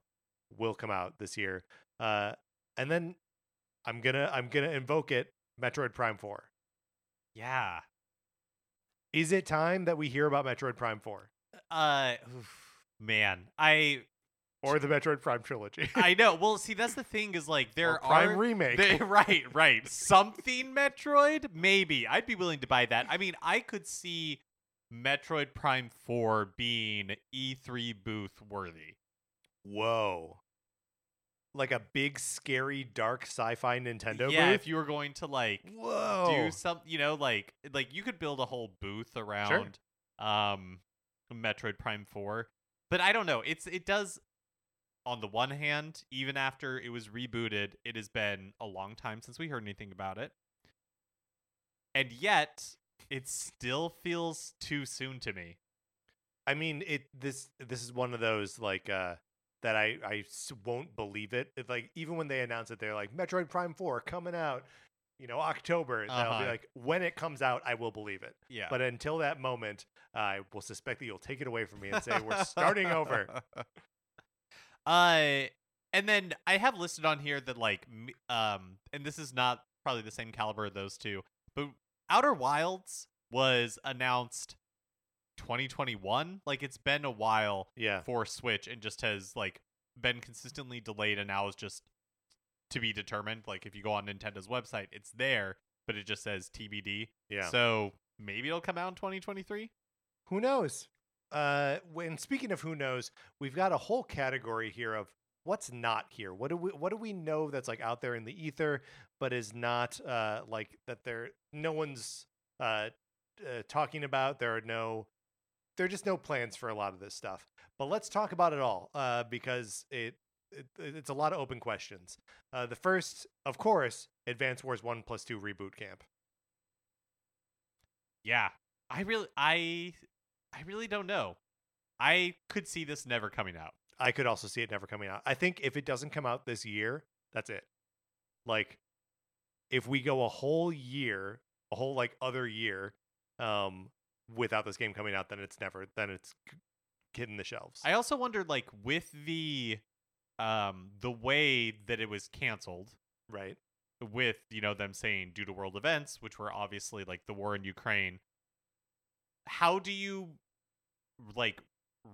will come out this year. Uh, and then I'm gonna I'm gonna invoke it. Metroid Prime Four. yeah, Is it time that we hear about Metroid Prime Four uh, oof, man, I or the Metroid Prime trilogy? *laughs* I know. Well, see, that's the thing is like there Or Prime are remake. They, *laughs* right, right. Something Metroid, maybe. I'd be willing to buy that. I mean, I could see Metroid Prime 4 being E3 booth worthy. Whoa. Like a big, scary, dark sci-fi Nintendo yeah, booth. if you were going to like Whoa. do some, you know, like like you could build a whole booth around um Metroid Prime 4. But I don't know. It's it does on the one hand, even after it was rebooted, it has been a long time since we heard anything about it. And yet, it still feels too soon to me. I mean, it. This this is one of those like uh that I I won't believe it. Like even when they announce it, they're like Metroid Prime Four coming out, you know, October. Uh-huh. be like when it comes out, I will believe it. Yeah. But until that moment, I will suspect that you'll take it away from me and say we're *laughs* starting over. Uh, and then I have listed on here that like, um, and this is not probably the same caliber of those two, but Outer Wilds was announced 2021. Like it's been a while Yeah. for Switch and just has like been consistently delayed and now is just to be determined. Like if you go on Nintendo's website, it's there, but it just says TBD. Yeah. So maybe it'll come out in 2023. Who knows? Uh, when speaking of who knows, we've got a whole category here of what's not here. What do we what do we know that's like out there in the ether, but is not uh like that there no one's uh, uh talking about. There are no there are just no plans for a lot of this stuff. But let's talk about it all uh because it. It, it's a lot of open questions. Uh, the first, of course, Advance Wars One Plus Two reboot camp. Yeah. I really I I really don't know. I could see this never coming out. I could also see it never coming out. I think if it doesn't come out this year, that's it. Like if we go a whole year, a whole like other year um without this game coming out, then it's never then it's hitting the shelves. I also wondered like with the um the way that it was canceled right? with, you know, them saying due to world events, which were obviously like the war in Ukraine. How do you like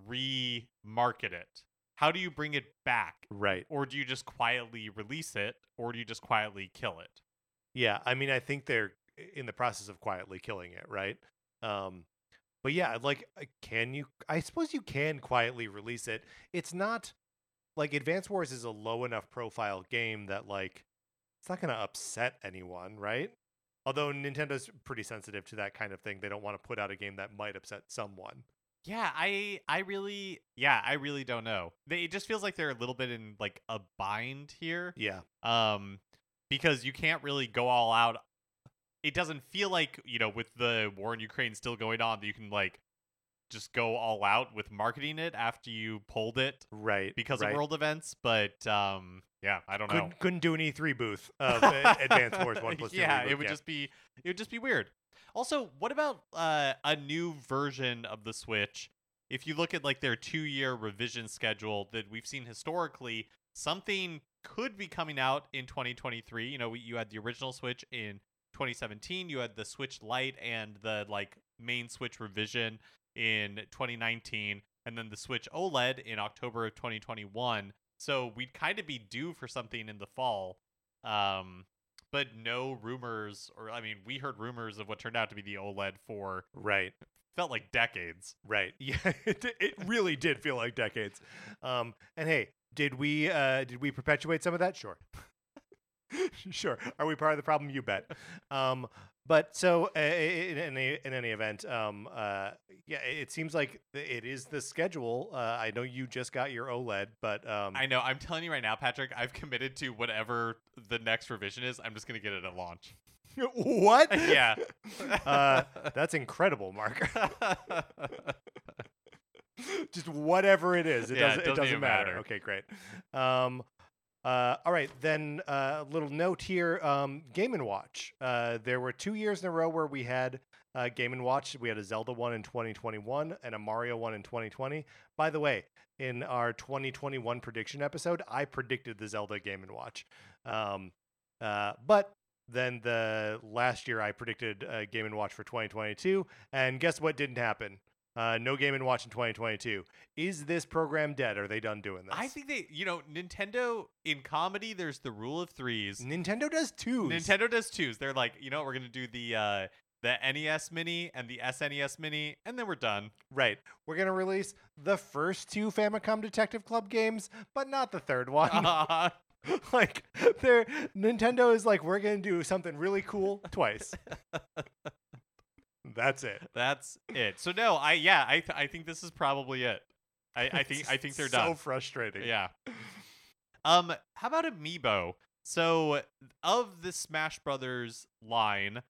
re-market it? How do you bring it back? Right. Or do you just quietly release it or do you just quietly kill it? Yeah, I mean I think they're in the process of quietly killing it, right? Um but yeah, like uh, can you I suppose you can quietly release it. It's not like Advance Wars is a low enough profile game that like it's not going to upset anyone, right? Although Nintendo's pretty sensitive to that kind of thing. They don't want to put out a game that might upset someone. Yeah, I I really yeah, I really don't know. They, it just feels like they're a little bit in like a bind here. Yeah. Um because you can't really go all out. It doesn't feel like, you know, with the war in Ukraine still going on that you can like just go all out with marketing it after you pulled it Right. because right. of world events, but um yeah, I don't know. couldn't, couldn't do an E3 booth *laughs* of uh, Advance Wars 1 plus 2. yeah, reboot it would camp. just be it would just be weird. Also, what about uh, a new version of the Switch? If you look at like their two-year revision schedule that we've seen historically, something could be coming out in 2023. You know, we, you had the original Switch in 2017, you had the Switch Lite and the like main Switch revision in 2019, and then the Switch OLED in October of 2021. So we'd kind of be due for something in the fall. Um, but no rumors, or I mean, we heard rumors of what turned out to be the OLED for Right. felt like decades. Right. *laughs* Yeah, it, it really did feel like decades. Um, and hey, did we uh, did we perpetuate some of that? Sure. *laughs* sure. Are we part of the problem? You bet. Um, but so uh, in, in, any, in any event, um, uh, yeah, it seems like it is the schedule. Uh, I know you just got your OLED, but um, I know. I'm telling you right now, Patrick. I've committed to whatever the next revision is. I'm just gonna get it at launch. *laughs* what? *laughs* yeah. Uh, that's incredible, Mark. just whatever it is, it Yeah, doesn't, it it doesn't doesn't matter. matter. Okay, great. Um, uh, all right, then uh, a little note here: um, Game and Watch. Uh, there were two years in a row where we had uh, Game and Watch. We had a Zelda one in 2021 and a Mario one in 2020. By the way, in our 2021 prediction episode, I predicted the Zelda Game and Watch. Um, uh, but then the last year I predicted uh, Game and Watch for 2022, and guess what didn't happen? Uh, no Game and Watch in 2022. Is this program dead? Are they done doing this? I think they, you know, Nintendo in comedy, there's the rule of threes. Nintendo does too. Nintendo does twos. They're like, you know, we're gonna do the uh the NES Mini and the SNES Mini, and then we're done. Right. We're gonna release the first two Famicom Detective Club games, but not the third one. *laughs* Uh, *laughs* like, they're Nintendo is like, we're gonna do something really cool twice. *laughs* That's it. that's it. So no, I yeah, I th- I think this is probably it. I, I think I think they're *laughs* so done. So frustrating. Yeah. Um, how about Amiibo? So of the Smash Brothers line,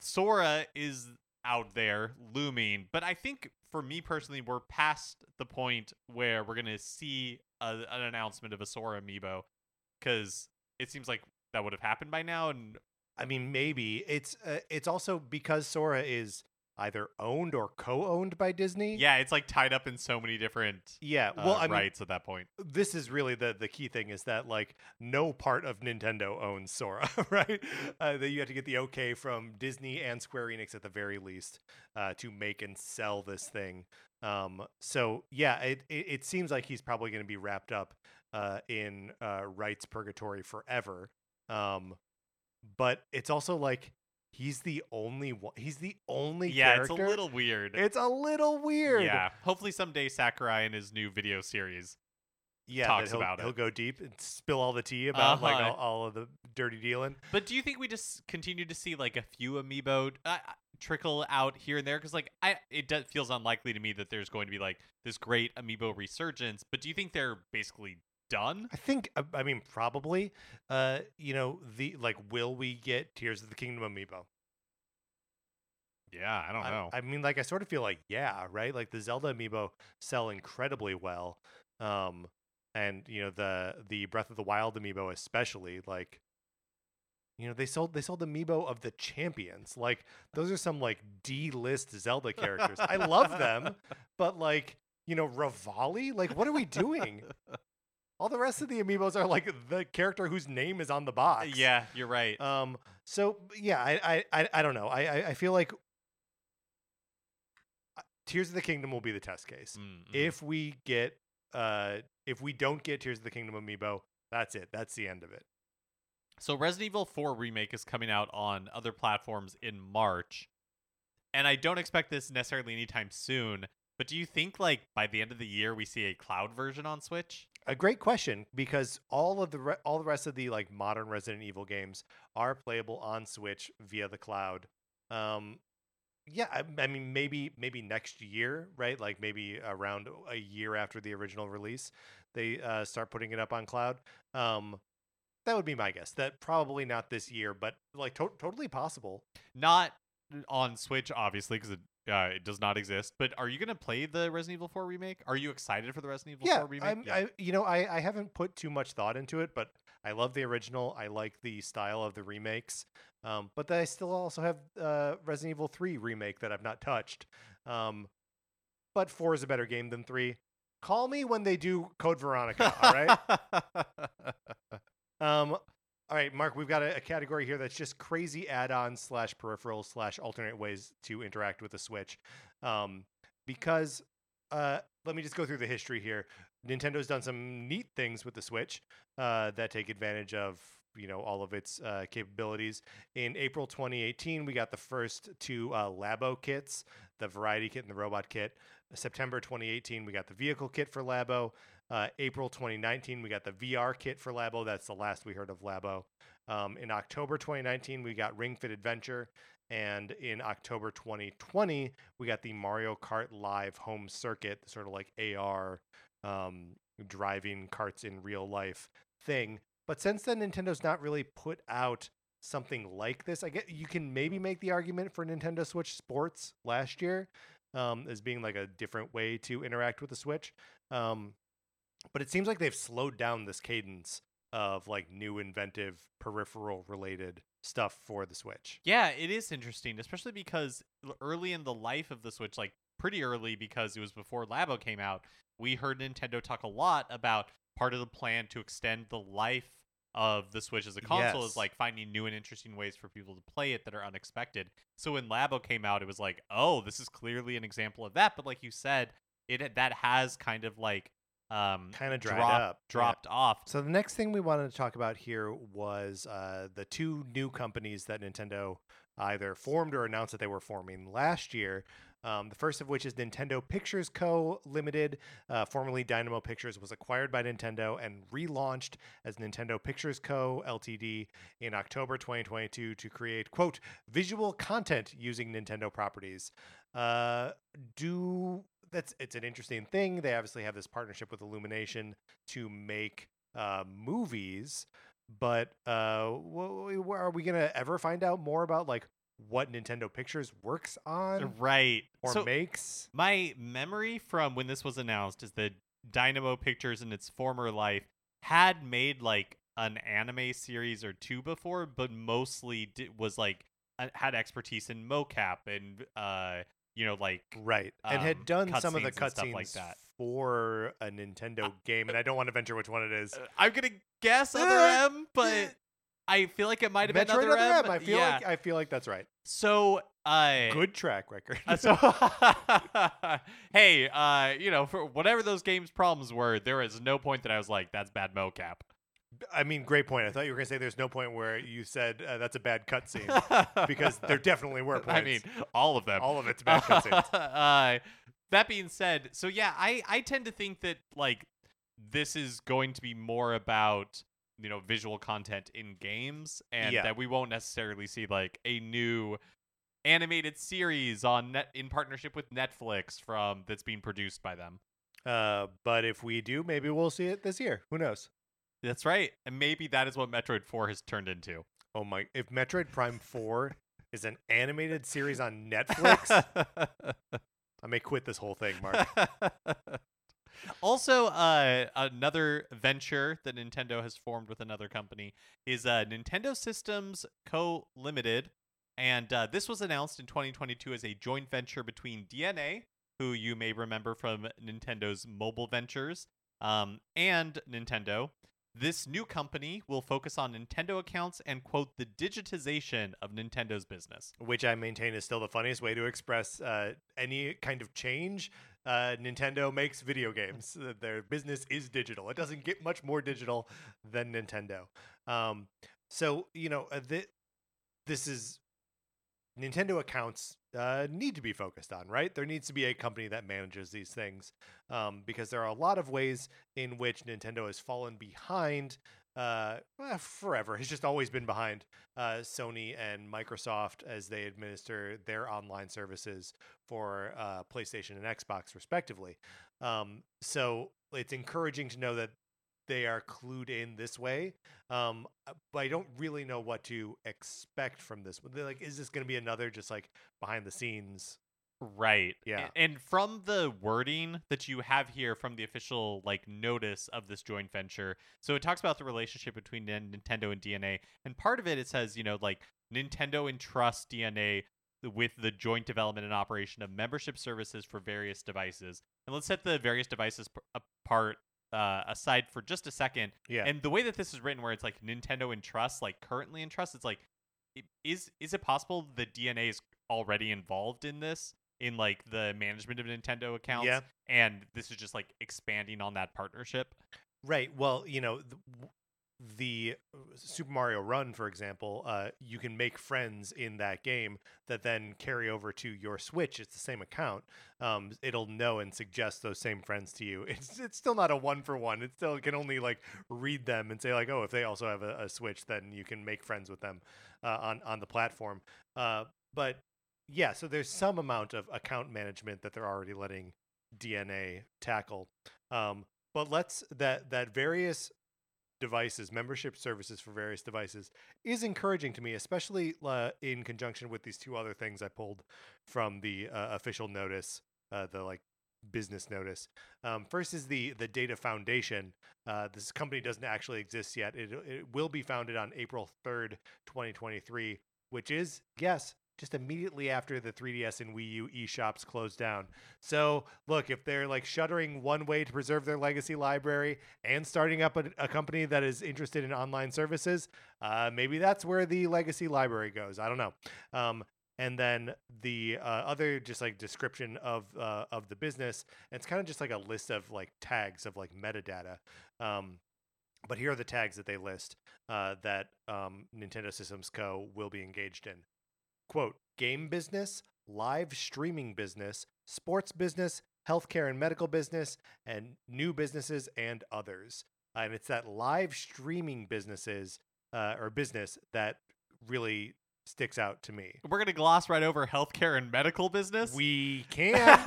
Sora is out there looming, but I think for me personally, we're past the point where we're gonna see a, an announcement of a Sora Amiibo, because it seems like that would have happened by now. And I mean, maybe it's uh, it's also because Sora is either owned or co-owned by Disney. yeah, it's like tied up in so many different Yeah. uh, Well, I mean, rights at that point. this is really the the key thing is that like no part of Nintendo owns Sora, *laughs* right? Uh, that you have to get the okay from Disney and Square Enix at the very least uh, to make and sell this thing. Um, so yeah, it, it it seems like he's probably going to be wrapped up uh, in uh, rights purgatory forever. Um, but it's also like he's the only one. He's the only Yeah, character. it's a little weird. It's a little weird. Yeah, hopefully someday Sakurai in his new video series yeah. talks he'll, about it. he'll go deep and spill all the tea about like Uh-huh. all, all of the dirty dealing. But do you think we just continue to see like a few amiibo uh, trickle out here and there? Because like I, it does, feels unlikely to me that there's going to be like this great amiibo resurgence. But do you think they're basically done? I think uh, I mean probably. Uh, you know the like, will we get Tears of the Kingdom amiibo? Yeah, I don't I, know. I mean, like I sort of feel like yeah, right. Like the Zelda amiibo sell incredibly well, um, and you know the the Breath of the Wild amiibo especially. Like, you know they sold they sold amiibo of the champions. Like those are some like D list Zelda characters. I love them, *laughs* but like you know Revali. Like what are we doing? *laughs* All the rest of the amiibos are like the character whose name is on the box. yeah, you're right. Um. So yeah, I I I, I don't know. I, I I feel like uh, Tears of the Kingdom will be the test case. Mm, mm. If we get uh if we don't get Tears of the Kingdom amiibo, that's it. That's the end of it. So Resident Evil 4 remake is coming out on other platforms in March. And I don't expect this necessarily anytime soon, but do you think like by the end of the year we see a cloud version on Switch? A great question because all of the re- all the rest of the like modern Resident Evil games are playable on Switch via the cloud. Um, yeah, I, I mean maybe maybe next year, right? Like maybe around a year after the original release, they uh, start putting it up on cloud. Um, that would be my guess. That probably not this year, but like to- totally possible. Not on Switch obviously because it uh, it does not exist, but are you going to play the Resident Evil 4 remake? Are you excited for the Resident Evil yeah, 4 remake? I'm, I you know I I haven't put too much thought into it, but I love the original. I like the style of the remakes. Um, but then I still also have uh, Resident Evil 3 remake that I've not touched. Um, but 4 is a better game than 3. Call me when they do Code Veronica, all right? *laughs* Um, all right, Mark, we've got a, a category here that's just crazy add-ons slash peripherals slash alternate ways to interact with the Switch. Um, because uh, let me just go through the history here. Nintendo's done some neat things with the Switch uh, that take advantage of you know all of its uh, capabilities. In April 2018, we got the first two uh, Labo kits, the Variety Kit and the Robot Kit. September 2018, we got the Vehicle Kit for Labo. Uh, April 2019, we got the VR kit for Labo. That's the last we heard of Labo. Um, in October 2019, we got Ring Fit Adventure. And in October 2020, we got the Mario Kart Live Home Circuit, sort of like AR um, driving carts in real life thing. But since then, Nintendo's not really put out something like this. I get you can maybe make the argument for Nintendo Switch Sports last year um, as being like a different way to interact with the Switch. Um, but it seems like they've slowed down this cadence of like new inventive peripheral related stuff for the Switch. Yeah, it is interesting, especially because early in the life of the Switch, like pretty early because it was before Labo came out, we heard Nintendo talk a lot about part of the plan to extend the life of the Switch as a console Yes. is like finding new and interesting ways for people to play it that are unexpected. So when Labo came out, it was like, oh, this is clearly an example of that. But like you said, it that has kind of like um, Kinda dried drop- up, yeah. dropped off. So the next thing we wanted to talk about here was uh, the two new companies that Nintendo either formed or announced that they were forming last year. Um, the first of which is Nintendo Pictures Co. Limited, uh, formerly Dynamo Pictures, was acquired by Nintendo and relaunched as Nintendo Pictures Co. Ltd. in October 2022 to create quote visual content using Nintendo properties. Uh, do that's it's an interesting thing. They obviously have this partnership with Illumination to make uh, movies, but uh, wh- are we gonna ever find out more about like what Nintendo Pictures works on Right. or so makes? my memory from when this was announced is that Dynamo Pictures in its former life had made like an anime series or two before, but mostly was like uh, had expertise in mocap and uh you know like Right, and um, had done some of the cutscenes and like that. for a Nintendo game, and I don't want to venture which one it is. Uh, I'm gonna guess other Uh, M, but I feel like it might have been other Other M. M. I feel yeah. like I feel like that's right. so. Uh, Good track record. Uh, so, *laughs* hey, uh, you know, for whatever those games' problems were, there is no point that I was like, "That's bad mocap." I mean, great point. I thought you were gonna say there's no point where you said uh, that's a bad cutscene *laughs* because there definitely were points. *laughs* I mean, all of them. all of it's bad cutscenes. *laughs* uh, that being said, so yeah, I I tend to think that like this is going to be more about you know visual content in games, and Yeah. that we won't necessarily see like a new animated series on net in partnership with Netflix from that's being produced by them. Uh, but if we do, maybe we'll see it this year. Who knows? That's right, and maybe that is what Metroid Four has turned into. Oh my! If Metroid Prime *laughs* Four is an animated series on Netflix, I may quit this whole thing, Mark. *laughs* also, uh, another venture that Nintendo has formed with another company is uh, Nintendo Systems Co. Limited, and uh, this was announced in 2022 as a joint venture between DeNA, who you may remember from Nintendo's mobile ventures, um, and Nintendo. This new company will focus on Nintendo accounts and quote the digitization of Nintendo's business. Which I maintain is still the funniest way to express uh, any kind of change. Uh, Nintendo makes video games. Uh, Their business is digital. It doesn't get much more digital than Nintendo. Um, so you know, uh, thi- this is Nintendo accounts uh, need to be focused on, right? There needs to be a company that manages these things um, because there are a lot of ways in which Nintendo has fallen behind. Uh, well, forever has just always been behind uh, Sony and Microsoft as they administer their online services for uh, PlayStation and Xbox, respectively. Um, so it's encouraging to know that they are clued in this way. Um, uh, but I don't really know what to expect from this. They're Like, is this going to be another just like behind the scenes? Right. Yeah. And from the wording that you have here from the official like notice of this joint venture, so it talks about the relationship between Nintendo and DeNA, and part of it it says, you know, like Nintendo entrusts DeNA with the joint development and operation of membership services for various devices. And let's set the various devices p- apart uh, aside for just a second. Yeah. And the way that this is written, where it's like Nintendo in trust, like currently in trust, it's like, is is it possible the DeNA is already involved in this, in like the management of Nintendo accounts? Yeah. And this is just like expanding on that partnership. Right. Well, you know, the, uh, Super Mario Run, for example, uh, you can make friends in that game that then carry over to your Switch. It's the same account. Um, it'll know and suggest those same friends to you. *laughs* It's it's still not a one for one. It still can only like read them and say like, oh, if they also have a, a Switch, then you can make friends with them uh, on on the platform. Uh, but yeah, so there's some amount of account management that they're already letting DeNA tackle. Um, but let's that that various devices, membership services for various devices, is encouraging to me, especially uh, in conjunction with these two other things I pulled from the uh, official notice, uh, the like business notice. Um, first is the the Data Foundation. Uh, this company doesn't actually exist yet. It it will be founded on April third, twenty twenty three, which is yes. Just immediately after the 3DS and Wii U eShops closed down. So, look, if they're like shuttering one way to preserve their legacy library and starting up a, a company that is interested in online services, uh, maybe that's where the legacy library goes. I don't know. Um, and then the uh, other just like description of uh, of the business. It's kind of just like a list of like tags of like metadata. Um, but here are the tags that they list uh, that um, Nintendo Systems Co. will be engaged in. Quote: Game business, live streaming business, sports business, healthcare and medical business, and new businesses and others. And it's that live streaming businesses uh, or business that really sticks out to me. We're gonna gloss right over healthcare and medical business. We *laughs* can.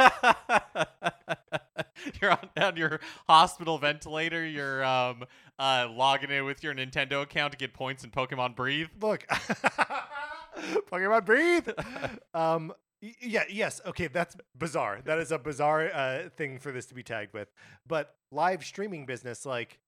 you're on, on your hospital ventilator. You're um uh logging in with your Nintendo account to get points in Pokemon Breathe. Look, *laughs* *laughs* Pokemon Breathe. Um, yeah, yes, okay, that's bizarre. That is a bizarre uh, thing for this to be tagged with. But live streaming business, like,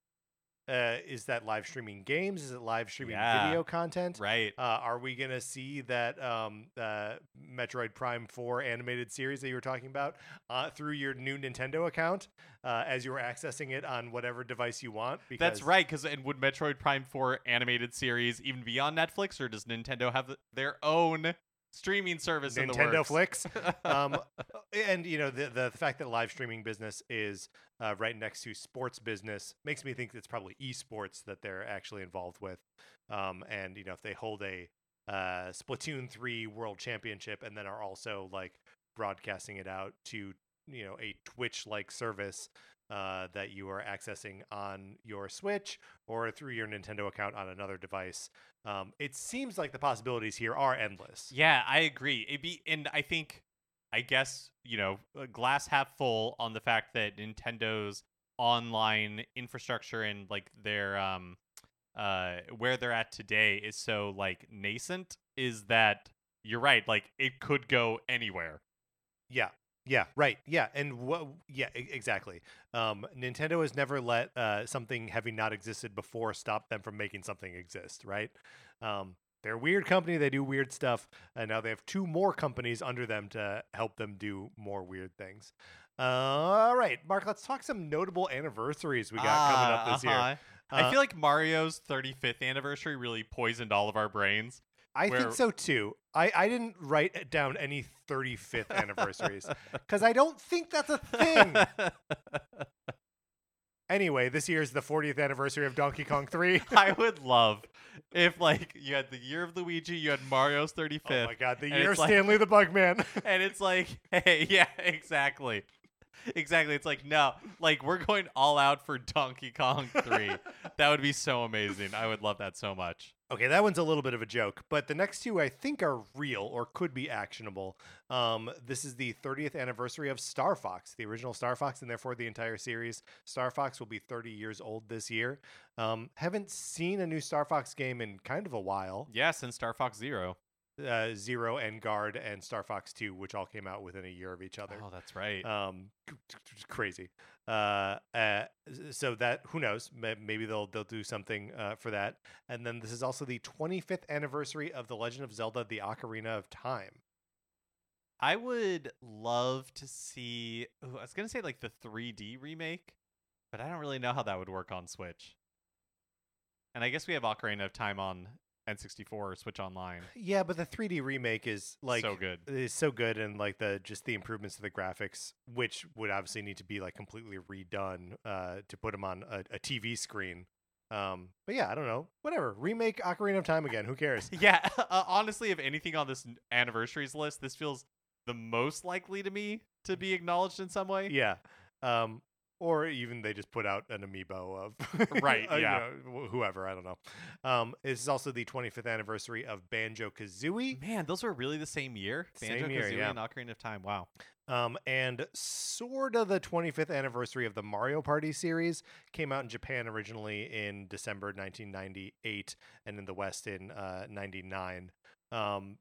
uh, is that live streaming games? Is it live streaming Yeah. video content? Right. Uh, are we gonna see that um, uh, Metroid Prime Four animated series that you were talking about uh, through your new Nintendo account uh, as you were accessing it on whatever device you want? Because That's right. Because and would Metroid Prime Four animated series even be on Netflix, or does Nintendo have their own streaming service in the Nintendo works? Flicks. *laughs* um, and you know the the fact that live streaming business is uh, right next to sports business makes me think it's probably esports that they're actually involved with. Um, and you know if they hold a uh, Splatoon three World Championship and then are also like broadcasting it out to you know a Twitch like service. Uh, that you are accessing on your Switch or through your Nintendo account on another device. Um, it seems like the possibilities here are endless. Yeah, I agree. It be and I think I guess, you know, uh, glass half full on the fact that Nintendo's online infrastructure and like their um uh where they're at today is so like nascent is that you're right, like it could go anywhere. Yeah. Yeah, right. Yeah, and what? Yeah, e- exactly. Um, Nintendo has never let uh, something having not existed before stop them from making something exist. Right? Um, they're a weird company. They do weird stuff, and now they have two more companies under them to help them do more weird things. Uh, all right, Mark. Let's talk some notable anniversaries we got coming up this year. Uh-huh. Uh, I feel like Mario's 35th anniversary really poisoned all of our brains. I where- think so too. I, I didn't write down any 35th anniversaries *laughs* because I don't think that's a thing. *laughs* Anyway, this year is the 40th anniversary of Donkey Kong 3. *laughs* I would love if like you had the year of Luigi, you had Mario's 35th. oh my god, the year of like- Stanley the Bugman. *laughs* and it's like, *laughs* hey, yeah, exactly. Exactly. It's like, no, like we're going all out for Donkey Kong 3. that would be so amazing. I would love that so much. Okay, that one's a little bit of a joke, but the next two I think are real or could be actionable. Um, this is the 30th anniversary of Star Fox, the original Star Fox, and therefore the entire series. Star Fox will be 30 years old this year. Um, haven't seen a new Star Fox game in kind of a while. Yeah, since Star Fox Zero. Uh, Zero and Guard and Star Fox 2, which all came out within a year of each other. Oh, that's right. um crazy uh, uh so that who knows maybe they'll they'll do something uh, for that and then this is also the 25th anniversary of the legend of zelda the ocarina of time I would love to see. ooh, I was gonna say like the 3D remake, but I don't really know how that would work on Switch. And I guess we have Ocarina of Time on N64 or Switch Online. yeah but the 3d remake is like so good. is so good and like the just the improvements to the graphics which would obviously need to be like completely redone uh to put them on a, a tv screen um but yeah i don't know whatever remake ocarina of time again who cares *laughs* Yeah, *laughs* uh, honestly, if anything on this anniversaries list, this feels the most likely to me to be acknowledged in some way. Yeah. Um, or even they just put out an amiibo of Right, *laughs* uh, you yeah. know, whoever I don't know. Um, this is also the 25th anniversary of Banjo Kazooie, Man, those were really the same year. Banjo Kazooie yeah. and Ocarina of Time. Wow. um, and sort of the 25th anniversary of the Mario Party series. Came out in Japan originally in December 1998, and in the West in uh, 99. Um,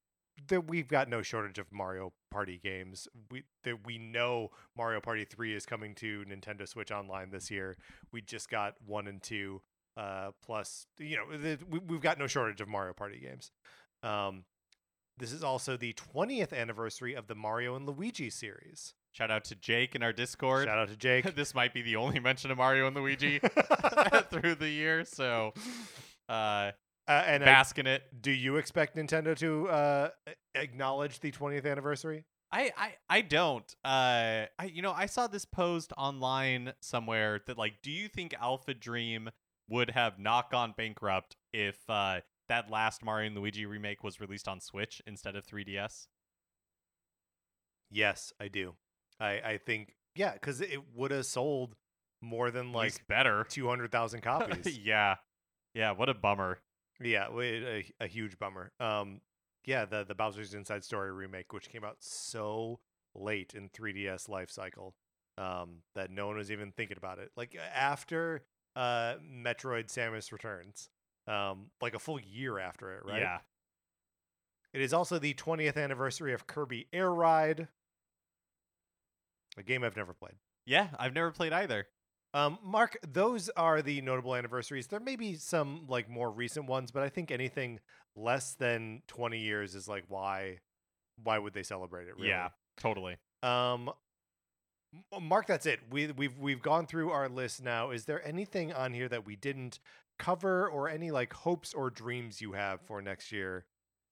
that we've got no shortage of Mario Party games. We that we know Mario Party 3 is coming to Nintendo Switch Online this year. We just got 1 and 2 uh plus you know, the, we, we've got no shortage of Mario Party games. Um this is also the 20th anniversary of the Mario and Luigi series. Shout out to Jake in our Discord. Shout out to Jake. *laughs* this might be the only mention of Mario and Luigi *laughs* *laughs* through the year. So, uh, Uh, and bask in it. do you expect Nintendo to uh, acknowledge the 20th anniversary? I, I I don't. Uh, I you know I saw this posed online somewhere that like, do you think Alpha Dream would have not gone bankrupt if uh, that last Mario and Luigi remake was released on Switch instead of 3DS? Yes, I do. I, I think, yeah, because it would have sold more than like better. 200,000 copies. *laughs* yeah, yeah. What a bummer. Yeah, a, a huge bummer. Um, yeah, the, the Bowser's Inside Story remake, which came out so late in 3DS life cycle um, that no one was even thinking about it. Like after uh, Metroid Samus Returns, um, like a full year after it, right? Yeah. It is also the 20th anniversary of Kirby Air Ride, a game I've never played. Yeah, I've never played either. Um, Mark, those are the notable anniversaries. There may be some like more recent ones, but I think anything less than 20 years is like why why would they celebrate it? Really? Yeah, totally. Um, Mark, that's it. We we've we've gone through our list now. Is there anything on here that we didn't cover, or any like hopes or dreams you have for next year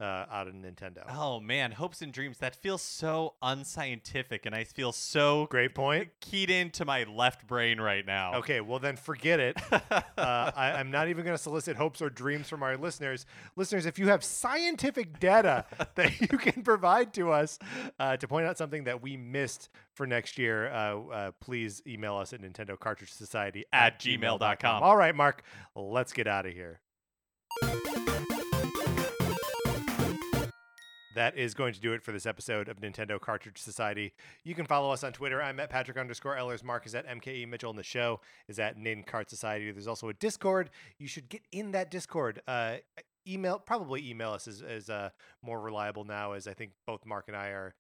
uh, out of Nintendo? Oh man, hopes and dreams. That feels so unscientific, and I feel so Great point. keyed into my left brain right now. Okay, well then forget it. *laughs* uh, I, I'm not even going to solicit hopes or dreams from our listeners. Listeners, if you have scientific data *laughs* that you can provide to us uh, to point out something that we missed for next year, uh, uh, please email us at Nintendo Cartridge Society At gmail.com. All right, Mark, let's get out of here. That is going to do it for this episode of Nintendo Cartridge Society. You can follow us on Twitter. I'm at Patrick underscore Ellers. Mark is at MKE Mitchell, and the show is at Nin Cart Society. There's also a Discord. You should get in that Discord. Uh, email, probably email us is, is uh, more reliable now, as I think both Mark and I are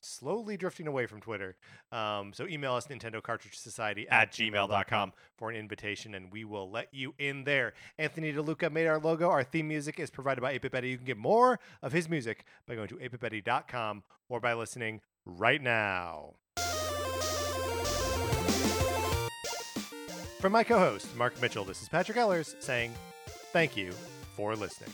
slowly drifting away from Twitter. Um, so email us Nintendo Cartridge Society At gmail.com. for an invitation, and we will let you in there. Anthony DeLuca made our logo. Our theme music is provided by 8 Betty. You can get more of his music by going to 8bitbetty.com or by listening right now. From my co host, Mark Mitchell, this is Patrick Ellers saying thank you for listening.